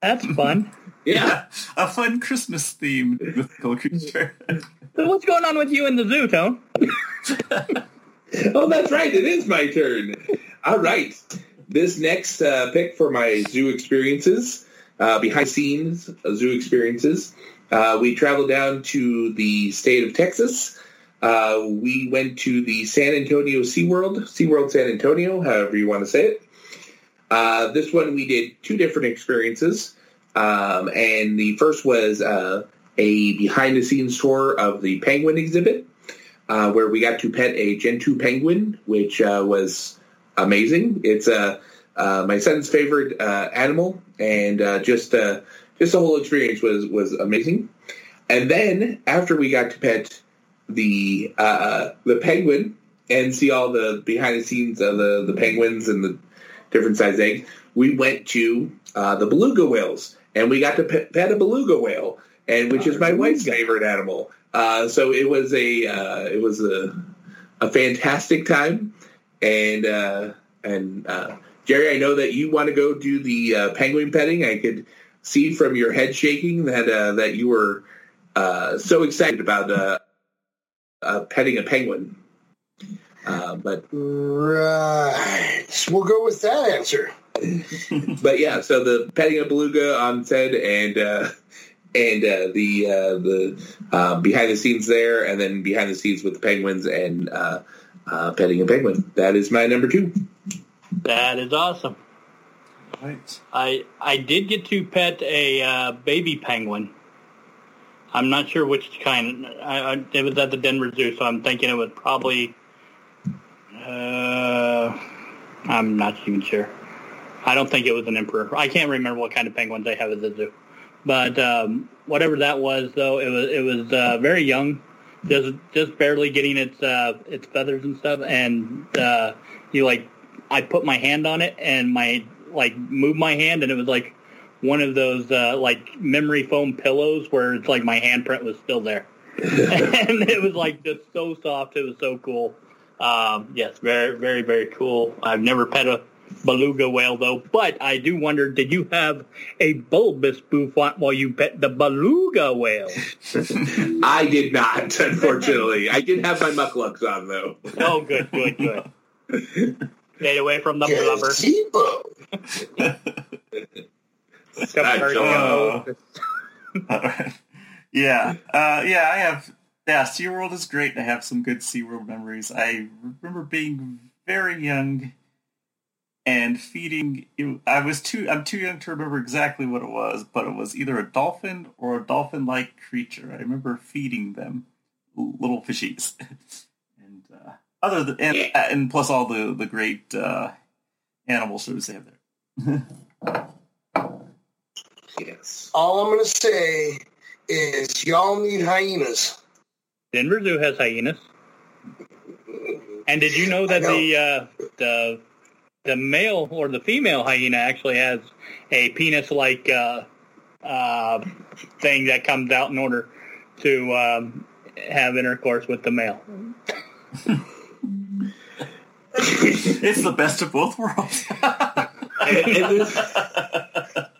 That's fun. Yeah. a fun Christmas themed mythical creature. so what's going on with you in the zoo, Tone? oh, that's right. It is my turn. All right. This next uh, pick for my zoo experiences, uh, behind scenes uh, zoo experiences, uh, we traveled down to the state of Texas. Uh, we went to the San Antonio SeaWorld, SeaWorld San Antonio, however you want to say it. Uh, this one we did two different experiences. Um, and the first was uh, a behind the scenes tour of the penguin exhibit, uh, where we got to pet a Gentoo penguin, which uh, was amazing. It's my son's favorite animal, and just just the whole experience was was amazing. And then after we got to pet the the penguin and see all the behind the scenes of the the penguins and the different size eggs, we went to the beluga whales and we got to pet, pet a beluga whale, and which is my wife's favorite animal. Uh, so it was a uh, it was a a fantastic time, and uh, and uh, Jerry, I know that you want to go do the uh, penguin petting. I could see from your head shaking that uh, that you were so excited about petting a penguin. but right, we'll go with that answer. but yeah, so the petting a beluga on set and uh, and uh, the uh, the uh, behind the scenes there, and then behind the scenes with the penguins and uh, uh, petting a penguin. That is my number two. That is awesome. Right. I I did get to pet a baby penguin. I'm not sure which kind. I, I, it was at the Denver Zoo, so I'm thinking it was probably. I'm not even sure. I don't think it was an emperor. I can't remember what kind of penguins they have at the zoo, but um, whatever that was, though, it was it was uh, very young, just just barely getting its uh, its feathers and stuff, and uh, you like I put my hand on it and my like moved my hand, and it was like one of those uh, like memory foam pillows where it's like my handprint was still there, and it was like just so soft. It was so cool. Um, yes, very very very cool. I've never pet a beluga whale, though. But I do wonder, did you have a bulbous bouffant while you pet the beluga whale? I did not, unfortunately. I did have my mucklucks on, though. Oh, good, good, good. Stay away from the blubber. yeah, uh, yeah, I have. Yeah, SeaWorld is great. I have some good SeaWorld memories. I remember being very young and feeding I was too I'm too young to remember exactly what it was, but it was either a dolphin or a dolphin-like creature. I remember feeding them little fishies, and uh, other than and, and, plus all the the great uh, animal shows they have there. yes. All I'm gonna say is y'all need hyenas. Denver Zoo has hyenas. And did you know that know. the uh, the the male or the female hyena actually has a penis-like uh, uh, thing that comes out in order to um, have intercourse with the male. it's the best of both worlds.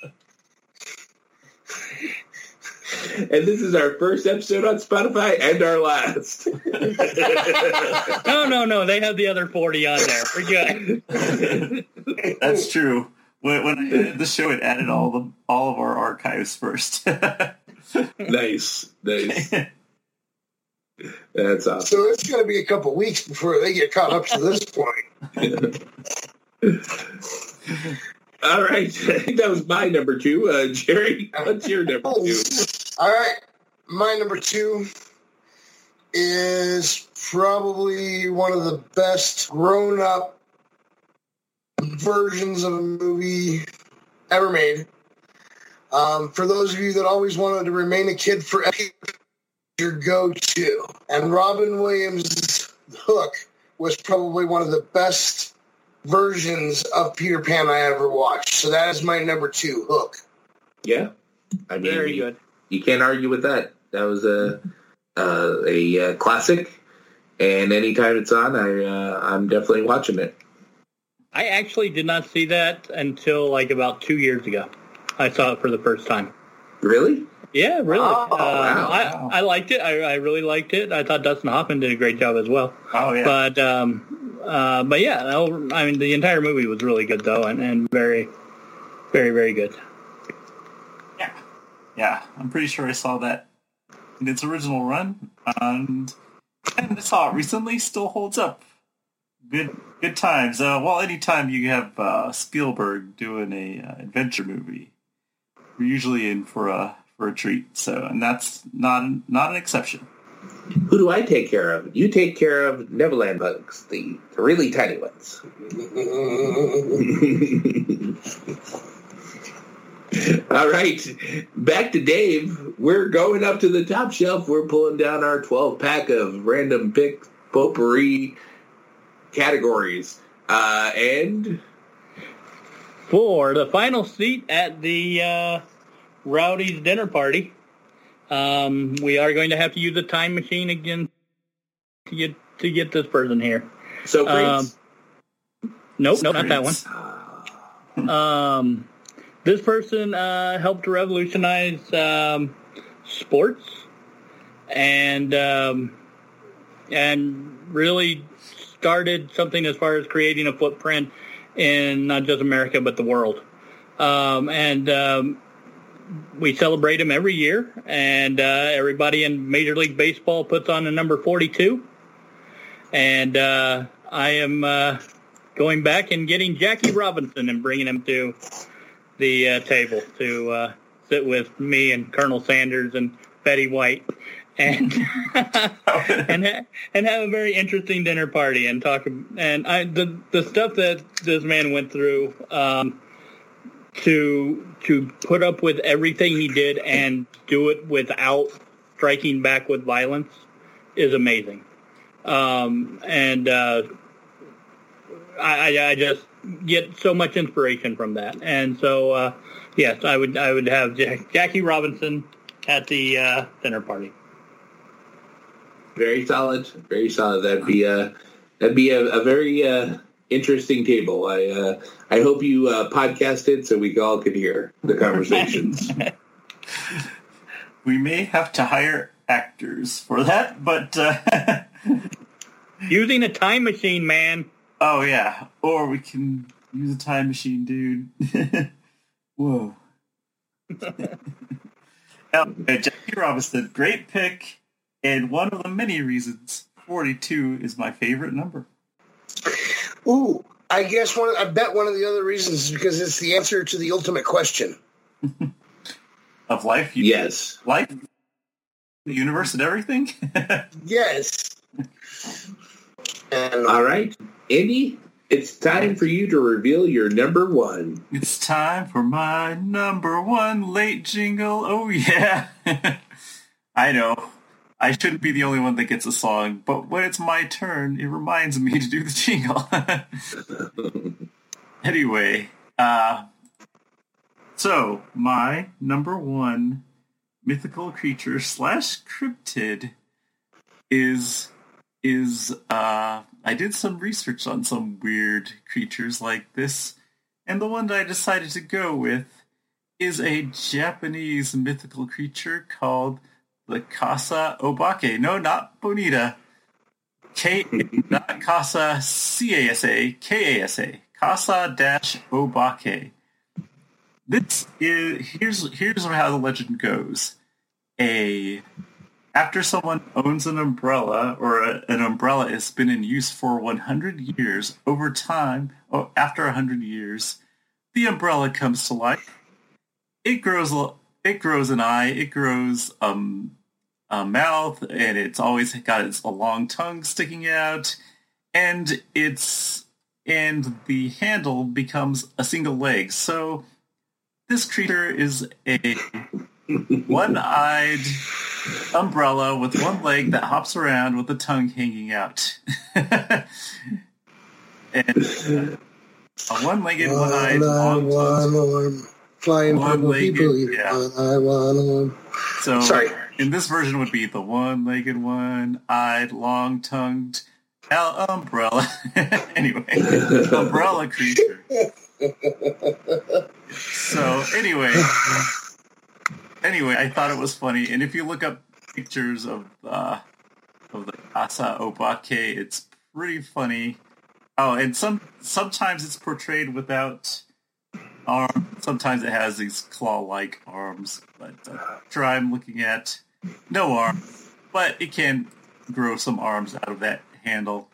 and this is our first episode on Spotify and our last. no, no, no. They have the other 40 on there. We're good. That's true. When, when I did the show, it added all the all of our archives first. nice, nice. That's awesome. So it's going to be a couple weeks before they get caught up to this point. All right, I think that was my number two. Uh, Jerry, what's your number two? All right, my number two is probably one of the best grown-up versions of a movie ever made. Um, for those of you that always wanted to remain a kid forever, your go-to. And Robin Williams' Hook was probably one of the best versions of Peter Pan I ever watched. So that is my number two, Hook. Yeah, I mean, Very good. You can't argue with that. That was a uh, a uh, classic, and anytime it's on, I uh, I'm definitely watching it. I actually did not see that until like about two years ago. I saw it for the first time. Really? Yeah, really. Oh, Um, wow. I, I liked it. I, I really liked it. I thought Dustin Hoffman did a great job as well. Oh yeah. But um, uh, but yeah, I mean the entire movie was really good though, and, and very, very, very good. Yeah, yeah. I'm pretty sure I saw that in its original run, and and I saw it recently. Still holds up. Good, good times. Uh, well, anytime you have uh, Spielberg doing a uh, adventure movie, we're usually in for a for a treat. So, and that's not not an exception. Who do I take care of? You take care of Neverland bugs, the, the really tiny ones. All right, back to Dave. We're going up to the top shelf. We're pulling down our 12 pack of random pick potpourri categories. Uh, and For the final seat at the uh, Rowdy's dinner party, um, we are going to have to use a time machine again to get to get this person here. so Um, Nope, nope, not that one. Um, this person uh, helped revolutionize um, sports and um, and really started something as far as creating a footprint in not just America but the world. Um, and um, we celebrate him every year, and uh, everybody in Major League Baseball puts on a number 42. And uh, I am uh, going back and getting Jackie Robinson and bringing him to the uh, table to uh, sit with me and Colonel Sanders and Betty White and and and have a very interesting dinner party and talk and I the the stuff that this man went through um, to to put up with everything he did and do it without striking back with violence is amazing. Um, and uh, I- I just get so much inspiration from that. And so, uh, yes, I would I would have Jack, Jackie Robinson at the uh, dinner party. very solid, very solid. That'd be a that'd be a, a very uh, interesting table. I uh, I hope you uh, podcast it so we all could hear the conversations. We may have to hire actors for that, but uh, Using a time machine, man. Oh yeah, or we can use a time machine, dude. Whoa. Oh, anyway, Jackie Robinson, great pick, and one of the many reasons 42 is my favorite number. Ooh, I guess one. I bet one of the other reasons is because it's the answer to the ultimate question. Of life, you, yes. life, the universe, and everything. Yes. And All right, Andy, it's time for you to reveal your number one. It's time for my number one late jingle. Oh yeah. I know. I shouldn't be the only one that gets a song, but when it's my turn, it reminds me to do the jingle. anyway, uh, so my number one mythical creature slash cryptid is is uh I did some research on some weird creatures like this, and the one that I decided to go with is a Japanese mythical creature called the Kasa Obake. No, not Bonita. K not Kasa C A S A K A S A. Kasa dash Obake. This is here's here's how the legend goes. A after someone owns an umbrella or a, an umbrella has been in use for 100 years, over time, oh, after 100 years, the umbrella comes to life. It grows. a- It grows an eye. It grows um, a mouth, and it's always got its a long tongue sticking out, and it's and the handle becomes a single leg. So this creature is a one-eyed umbrella with one leg that hops around with the tongue hanging out. and uh, a one-legged, one-eyed, One eye, long one flying One purple legged, people. yeah. One eye, one. So Sorry. in this version would be the one-legged, one-eyed, long-tongued al- umbrella. anyway, umbrella creature. So anyway, anyway, I thought it was funny, and if you look up pictures of uh, of the Kasa Obake, it's pretty funny. Oh, and some sometimes it's portrayed without arm. Sometimes it has these claw-like arms, but uh, picture I'm looking at no arm, but it can grow some arms out of that handle.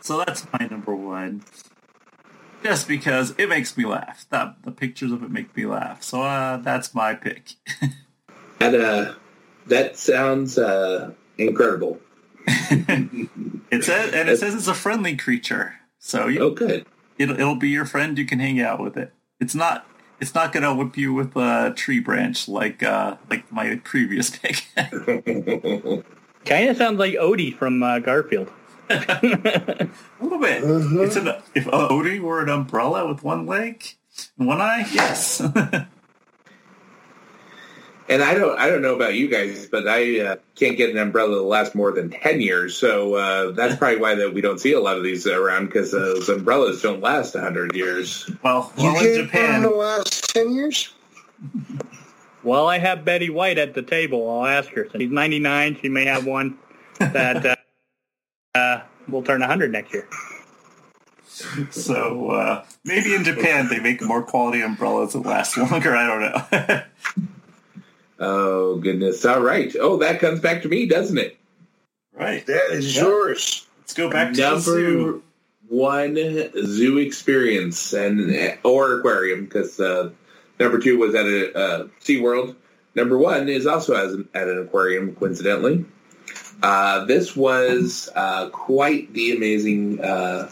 So that's my number one. Just because it makes me laugh. The, the pictures of it make me laugh. So uh, that's my pick. That uh, that sounds uh, incredible. it says, and it says it's a friendly creature. So you, Oh, good. it'll, it'll be your friend. You can hang out with it. It's not it's not gonna whip you with a tree branch like uh, like my previous pick. Kind of sounds like Odie from uh, Garfield. A little bit. Mhm. It's an if a Odie were an umbrella with one leg, and one eye, yes. And I don't, I don't know about you guys, but I uh, can't get an umbrella that lasts more than ten years. So uh, that's probably why that we don't see a lot of these around because those umbrellas don't last hundred years. well, You well in get one in Japan, the last 10 years? Well, I have Betty White at the table. I'll ask her. She's 99. She may have one that uh, uh, we'll turn 100 next year. so uh, maybe in Japan they make more quality umbrellas that last longer. I don't know. Oh goodness! All right. Oh, that comes back to me, doesn't it? right. That is Yeah. yours. Let's go back to the Number zoo. one zoo experience and or aquarium because uh, number two was at a uh, SeaWorld. Number one is also as an, at an aquarium, coincidentally. Uh, this was uh, quite the amazing uh,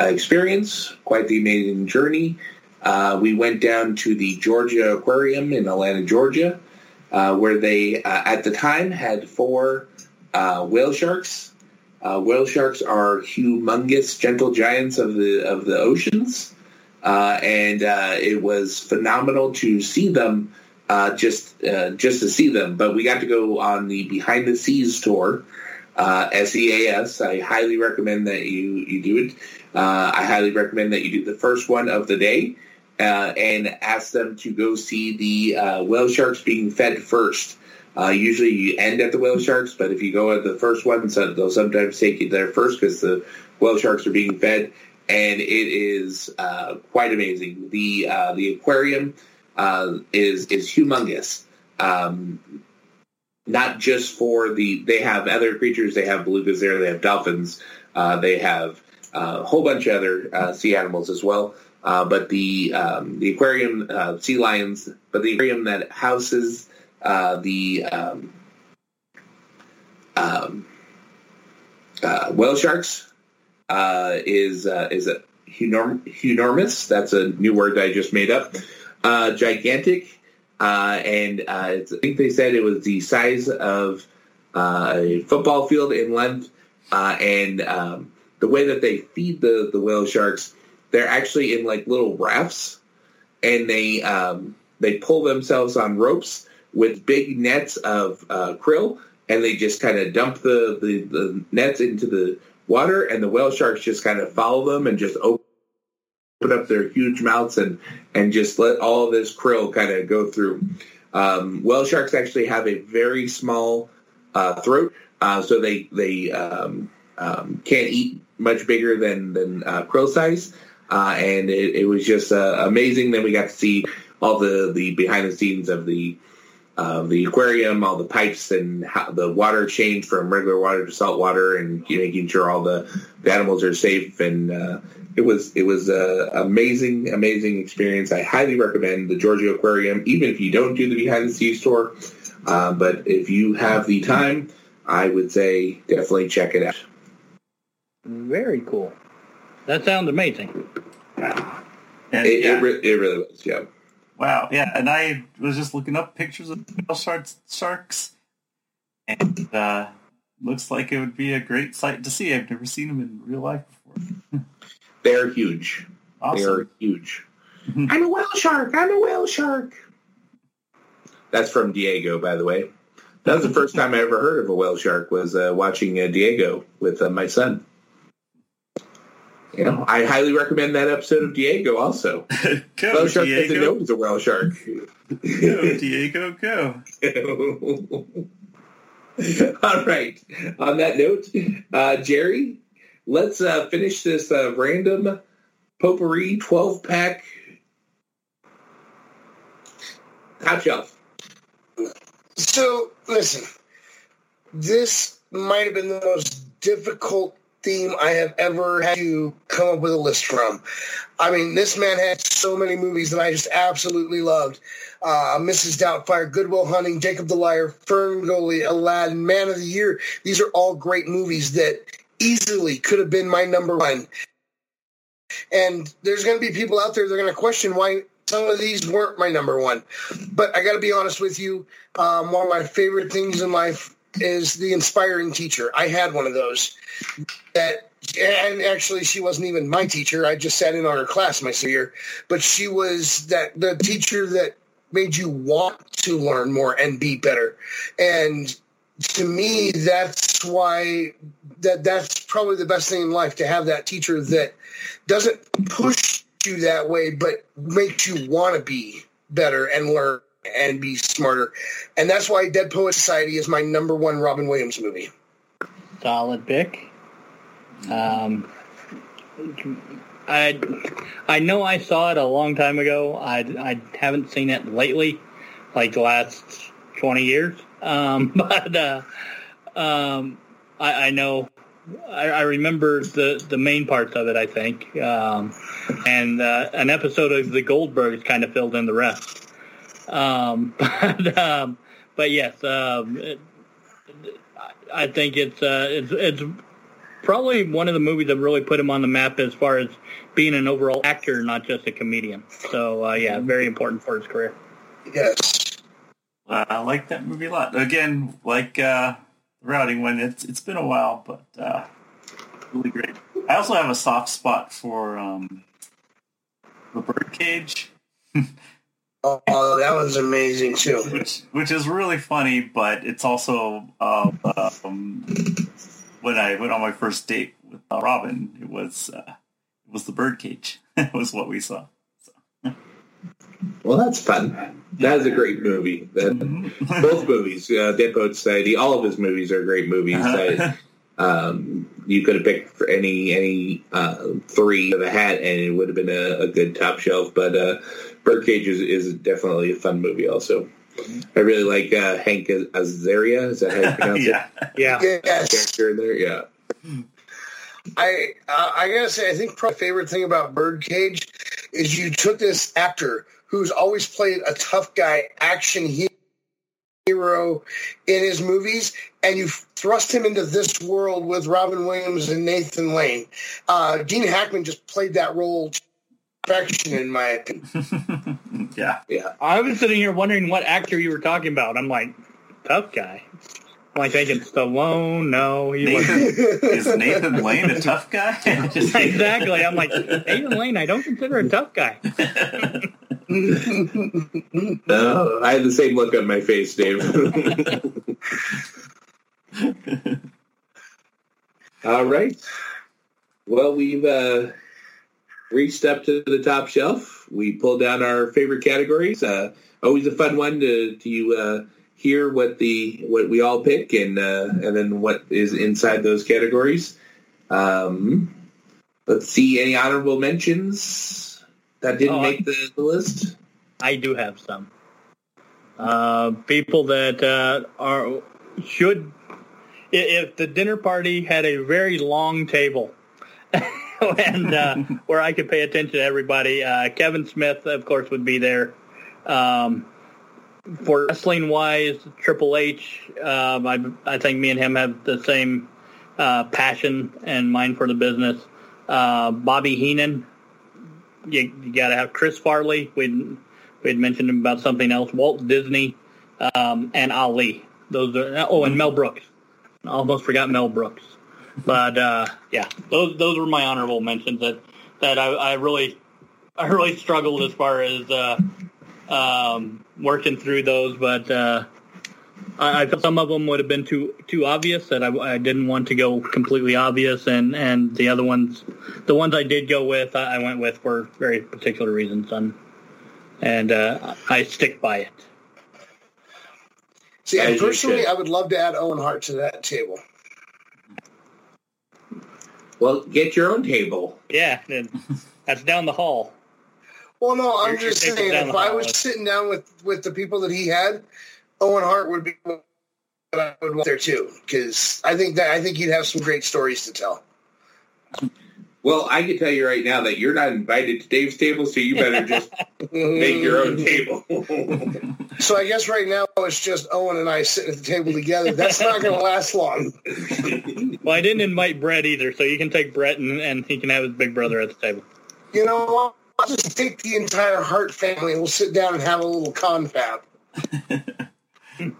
uh, experience, quite the amazing journey. Uh, we went down to the Georgia Aquarium in Atlanta, Georgia, where they, at the time, had four whale sharks. Whale sharks are humongous, gentle giants of the of the oceans, and it was phenomenal to see them. Uh, just uh, just to see them, but we got to go on the behind the seas tour, uh, SEAS. I highly recommend that you you do it. Uh, I highly recommend that you do the first one of the day uh, and ask them to go see the uh, whale sharks being fed first. Usually you end at the whale sharks, but if you go at the first one, so they'll sometimes take you there first because the whale sharks are being fed, and it is quite amazing. The the aquarium uh, is is humongous. Um, not just for the they have other creatures. They have belugas there. They have dolphins. Uh, they have uh, a whole bunch of other uh, sea animals as well. Uh, but the um, the aquarium, sea lions, but the aquarium that houses the um, um, whale sharks is is a enorm- enormous. That's a new word I just made up. Uh, gigantic, uh, and uh, I think they said it was the size of uh, a football field in length. Uh, and um, the way that they feed the the whale sharks, they're actually in like little rafts, and they um, they pull themselves on ropes with big nets of krill, and they just kind of dump the, the the nets into the water, and the whale sharks just kind of follow them and just open up their huge mouths and and just let all this krill kind of go through. Um, whale sharks actually have a very small uh, throat, uh, so they they um, um, can't eat much bigger than than uh, krill size. Uh, and it, it was just uh, amazing. Then we got to see all the the behind the scenes of the the aquarium, all the pipes, and how the water changed from regular water to salt water, and making sure all the, the animals are safe and uh, it was it was a amazing amazing experience. I highly recommend the Georgia Aquarium, even if you don't do the behind the scenes tour. Uh, but if you have the time, I would say definitely check it out. Very cool. That sounds amazing. And, It, yeah. it, re- it really was. Yeah. Wow, yeah, and I was just looking up pictures of whale sharks, sharks, and uh, looks like it would be a great sight to see. I've never seen them in real life before. They're huge. They are huge. I'm a whale shark. I'm a whale shark. That's from Diego, by the way. That was the first time I ever heard of a whale shark. Was uh, watching uh, Diego with uh, my son. You know, I highly recommend that episode of Diego. Also, go, whale shark doesn't know Diego. he's a whale shark. Go, Diego, go. All right. On that note, uh, Jerry, let's uh, finish this uh, random potpourri 12 pack top shelf. So, listen, this might have been the most difficult theme I have ever had to come up with a list from. I mean, this man had so many movies that I just absolutely loved. Uh, Mrs. Doubtfire, Goodwill Hunting, Jakob the Liar, Ferngully, Aladdin, Man of the Year. These are all great movies that easily could have been my number one. And there's going to be people out there that are going to question why some of these weren't my number one. But I got to be honest with you. Um, one of my favorite things in life is the inspiring teacher. I had one of those. That and actually, she wasn't even my teacher. I just sat in on her class my senior year. But she was that the teacher that made you want to learn more and be better. And to me, that's why that that's probably the best thing in life to have that teacher that doesn't push you that way, but makes you want to be better and learn and be smarter. And that's why Dead Poet Society is my number one Robin Williams movie. Solid pick. Um, I I know I saw it a long time ago. I I haven't seen it lately, like the last twenty years. Um, but uh, um, I, I know I, I remember the the main parts of it. I think, um, and uh, an episode of the Goldbergs kind of filled in the rest. Um, but um, but yes, um, it, I think it's uh, it's it's probably one of the movies that really put him on the map as far as being an overall actor, not just a comedian. So uh, yeah, very important for his career. Yes. Uh, I like that movie a lot. Again, like uh, the routing one, it's it's been a while, but uh, really great. I also have a soft spot for um, the Birdcage, Oh, that was amazing too. which which is really funny, but it's also uh, um, when I went on my first date with uh, Robin, it was uh, it was the Birdcage. it was what we saw. Well, that's fun. That is a great movie. That, both movies, uh, Dead Poet Society, all of his movies are great movies. Uh-huh. I, um, you could have picked for any any uh, three of a hat, and it would have been a, a good top shelf. But uh, Birdcage is, is definitely a fun movie. Also, I really like uh, Hank Azaria. Is that how you pronounce yeah, Yeah, it? Yes. Character in there, yeah. I uh, I gotta say, I think probably my favorite thing about Birdcage is you took this actor who's always played a tough guy action hero in his movies, and you thrust him into this world with Robin Williams and Nathan Lane. Uh, Gene Hackman just played that role to perfection, in my opinion. yeah. Yeah. I was sitting here wondering what actor you were talking about. I'm like, tough guy. I'm like thinking Stallone. No, he wasn't. Is Nathan Lane a tough guy? Exactly. I'm like Nathan Lane. I don't consider a tough guy. Oh, I had the same look on my face, Dave. All right. Well, we've uh, reached up to the top shelf. We pulled down our favorite categories. Uh, always a fun one to to uh, hear what the what we all pick and uh, and then what is inside those categories. Um, let's see any honorable mentions that didn't Oh, make the, the list. I do have some. Uh, people that uh, are should if the dinner party had a very long table and uh, where I could pay attention to everybody. Uh, Kevin Smith, of course, would be there. Um, for wrestling wise, Triple H, um, I, I think me and him have the same uh, passion and mind for the business. Uh, Bobby Heenan, you, you got to have Chris Farley. We we had mentioned him about something else. Walt Disney um, and Ali. Those are oh, and Mel Brooks. I almost forgot Mel Brooks. But uh, yeah, those those were my honorable mentions that that I, I really I really struggled as far as uh, um, working through those, but uh, I, I felt some of them would have been too too obvious that I, I didn't want to go completely obvious, and and the other ones, the ones I did go with, I, I went with for very particular reasons, and and uh, I stick by it. See, and personally. I would love to add Owen Hart to that table. Well, get your own table. Yeah, that's down the hall. Well, no, I'm Your- your just table's saying, if I was sitting down with with the people that he had, Owen Hart would be what I would want there too, because I think that I think he'd have some great stories to tell. Well, I can tell you right now that you're not invited to Dave's table, so you better just make your own table. So I guess right now it's just Owen and I sitting at the table together. That's not going to last long. Well, I didn't invite Brett either, so you can take Brett and, and he can have his big brother at the table. You know what? I'll just take the entire Hart family and we'll sit down and have a little confab. Would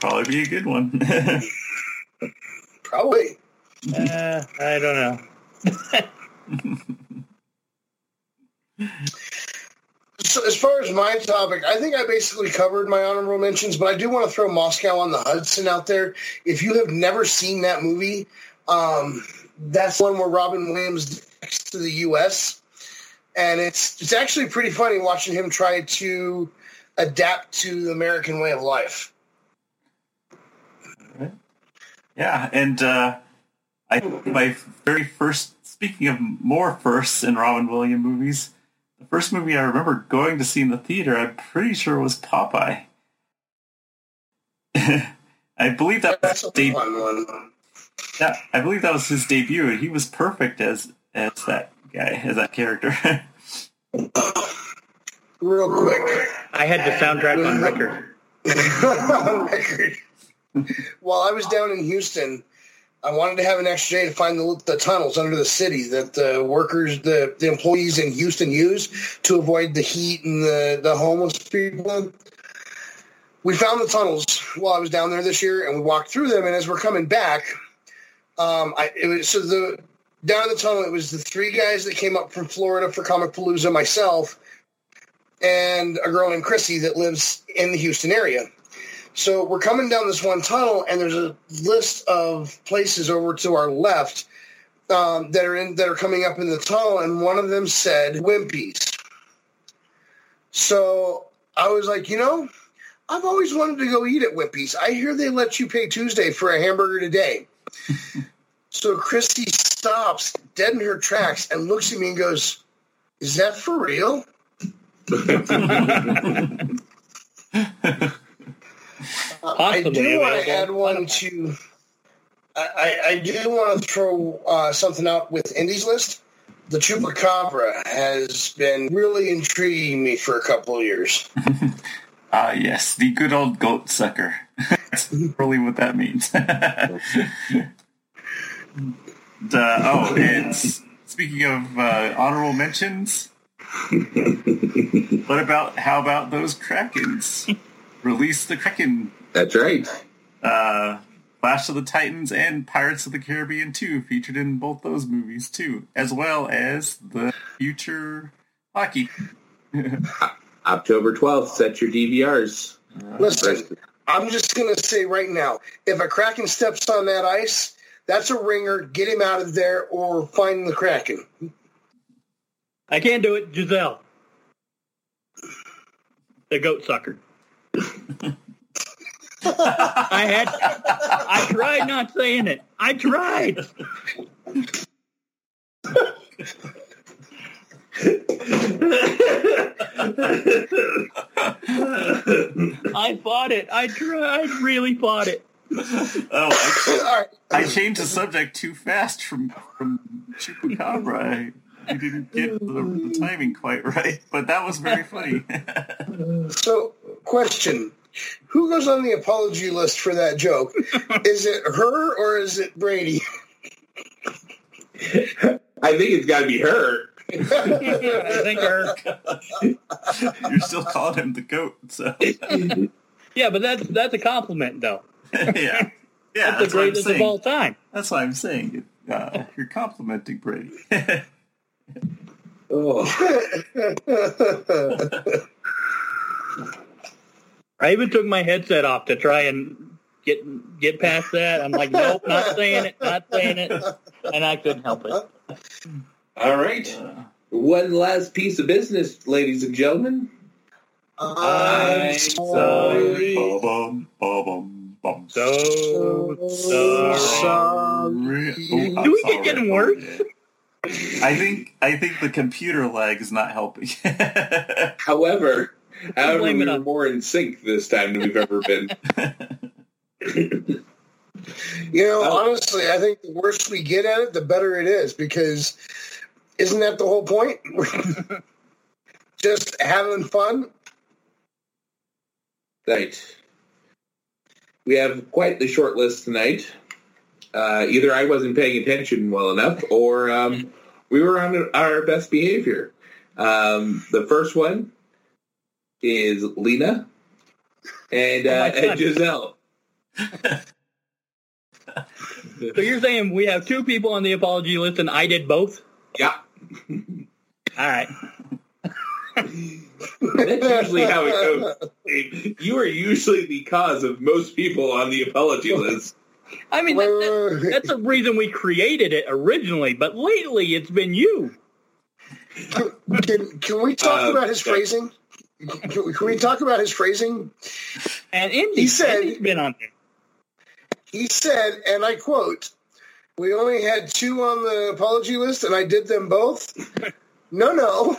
probably be a good one. Probably. Uh, I don't know. So as far as my topic, I think I basically covered my honorable mentions, but I do want to throw Moscow on the Hudson out there. If you have never seen that movie, um, that's one where Robin Williams defects to the U.S. and it's it's actually pretty funny watching him try to adapt to the American way of life. yeah, and uh, I my very first. Speaking of more firsts in Robin Williams movies, the first movie I remember going to see in the theater, I'm pretty sure it was Popeye. I believe that was a de- fun one. yeah, I believe that was his debut, he was perfect as as that guy, as that character. Real quick. I had the soundtrack on record. on record. While I was down in Houston, I wanted to have an extra day to find the, the tunnels under the city that the workers, the, the employees in Houston use to avoid the heat and the, the homeless people. We found the tunnels while I was down there this year, and we walked through them. And as we're coming back, um, I, it was so the down in the tunnel. It was the three guys that came up from Florida for Comicpalooza, myself, and a girl named Chrissy that lives in the Houston area. So we're coming down this one tunnel, and there's a list of places over to our left um, that are in that are coming up in the tunnel, and one of them said Wimpy's. So I was like, you know, I've always wanted to go eat at Wimpy's. I hear they let you pay Tuesday for a hamburger today. so Christy stops dead in her tracks and looks at me and goes, "Is that for real?" I do want to add one to. I, I, I do want to throw uh, something out with Indy's list. The Chupacabra has been really intriguing me for a couple of years. Ah, yes, the good old goat sucker. That's really what that means. And, uh, oh, and speaking of uh, honorable mentions, what about how about those Krakens? Release the Kraken, That's right. uh, Clash of the Titans, and Pirates of the Caribbean 2 featured in both those movies too, as well as the future hockey. October 12th, set your DVRs. Listen, I'm just going to say right now if a Kraken steps on that ice, that's a ringer. Get him out of there or find the Kraken. I can't do it, Giselle. The goat sucker. I had. I tried not saying it. I tried. I fought it. I tried. Really fought it. Oh, I, All right. I changed the subject too fast from from Chupacabra. You didn't get the, the timing quite right, but that was very funny. So, question. Who goes on the apology list for that joke? is it her or is it Brady? I think it's got to be her. I think her. You're still calling him the goat, so Yeah, but that's that's a compliment, though. yeah, yeah. That's the That's, what I'm greatest of all time. That's why I'm saying uh, you're complimenting Brady. Oh, I even took my headset off to try and get get past that. I'm like, nope, not saying it, not saying it, and I couldn't help it. all right. One last piece of business, ladies and gentlemen. I'm I'm sorry. Ba-bum, ba-bum. So, So sorry. sorry. Oh, Do we get sorry. getting worse? I think I think the computer lag is not helping. However, however, blame we it were on- more in sync this time than we've ever been. You know, Oh. honestly, I think the worse we get at it, the better it is because isn't that the whole point? Just having fun. Right. We have quite the short list tonight. Uh, either I wasn't paying attention well enough, or um, we were on our best behavior. Um, the first one is Lena and, Oh uh, my and Giselle. So you're saying we have two people on the apology list, and I did both? Yeah, All right. that's usually how it goes. You are usually the cause of most people on the apology list. I mean, that, that- that's the reason we created it originally, but lately it's been you. Can, can we talk Uh, about his okay. phrasing? Can, we- can we talk about his phrasing? And Indy, He said- Indy's been on there. He said, and I quote, "We only had two on the apology list, and I did them both." no, no.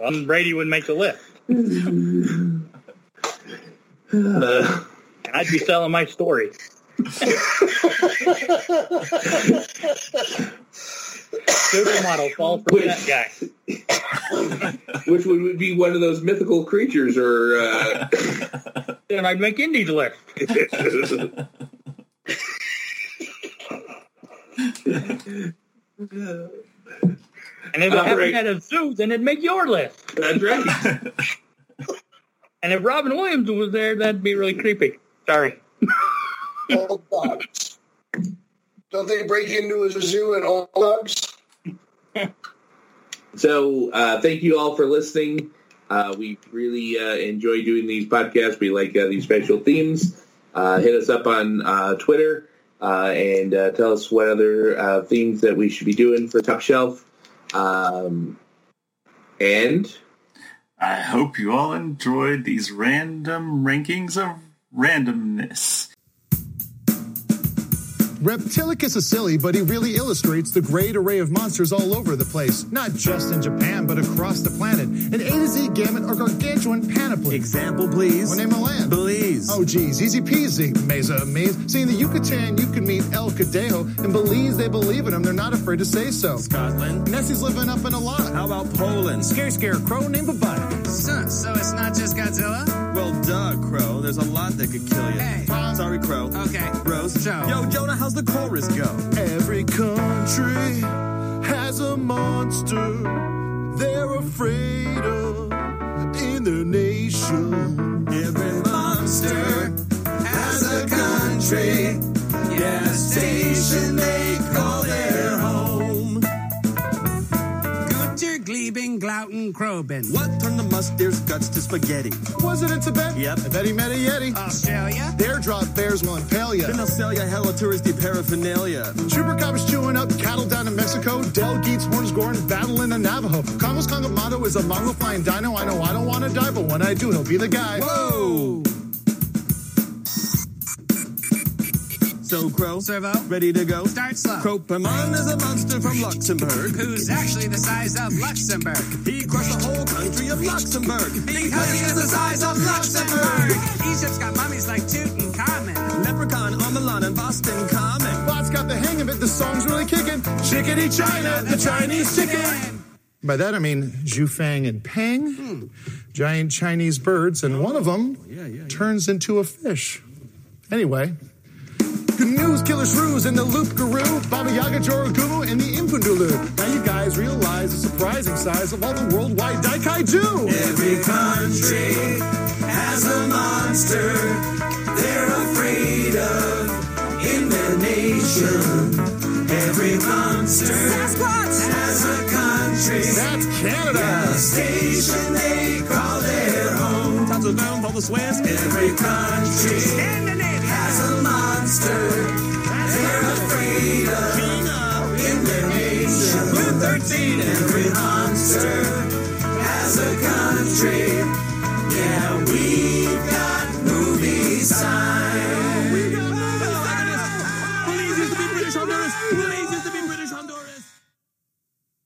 Well, Brady would make the list. Uh, And I'd be selling my story. Supermodel falls for Wait. that guy. which would be one of those mythical creatures or uh, Then I'd make Indy's list. And if All I haven't right. had a zoo, then it'd make your list. that's right. And if Robin Williams was there, that'd be really creepy. Sorry. All dogs. Don't they break into a zoo and all dogs? So uh, thank you all for listening. Uh, we really uh, enjoy doing these podcasts. We like uh, these special themes. Uh, hit us up on uh, Twitter uh, and uh, tell us what other uh, themes that we should be doing for Top Shelf. Um, and I hope you all enjoyed these random rankings of randomness. Reptilicus is silly, but he really illustrates the great array of monsters all over the place. Not just in Japan, but across the planet. An A to Z gamut or gargantuan panoply. Example, please. Well, name a land. Belize. Oh, geez, easy peasy. Mesa maze. See, in the Yucatan, you can meet El Cadejo. In Belize, they believe in him. They're not afraid to say so. Scotland. Nessie's living up in a lot. How about Poland? Scare Scarecrow named Babai. So, so it's not just Godzilla? Well, duh, Crow. There's a lot that could kill you. Hey. Sorry, Crow. Okay. Rose. So- Yo, Jonah, how's the chorus go? Every country has a monster they're afraid of in their nation. Every monster has a country. Yeah, a station they Guter, Gleben, Glauten, Kroben. What turned the musteer's guts to spaghetti? Was it in Tibet? Yep. I bet he met a Yeti. Australia? Their drop bears will impale ya. Then they'll sell you hella touristy paraphernalia. Chupacabras chewing up cattle down in Mexico. Del Geets, horns battle in the Navajo. Congo's Kongamato is a mongrel flying dino. I know I don't want to die, but when I do, he'll be the guy. Whoa! So, Crow, Servo? ready to go? Start slow. Cropemon is a monster from Luxembourg. Who's actually the size of Luxembourg? He crushed the whole country of Luxembourg. Because he is the size of Luxembourg. Egypt's got mummies like Tutankhamun. Leprechaun on Milan and Boston Common. Bot's got the hang of it. The song's really kicking. Chickadee China, the Chinese chicken. By that I mean Zhufang and Peng, giant Chinese birds, and one of them oh, turns into a fish. Anyway, good news, Killer Shrews and the Loup-garou, Baba Yaga, Jorogumo, and the Impundulu. Now you guys realize the surprising size of all the worldwide Daikaiju. Every country has a monster they're afraid of in their nation. Every monster has a country, That's Canada. a station they call their home. Touch it down for the Swiss. Every country has a monster they're afraid of in their nation. Blue 13, every monster has a country. Yeah, we've got movie sign.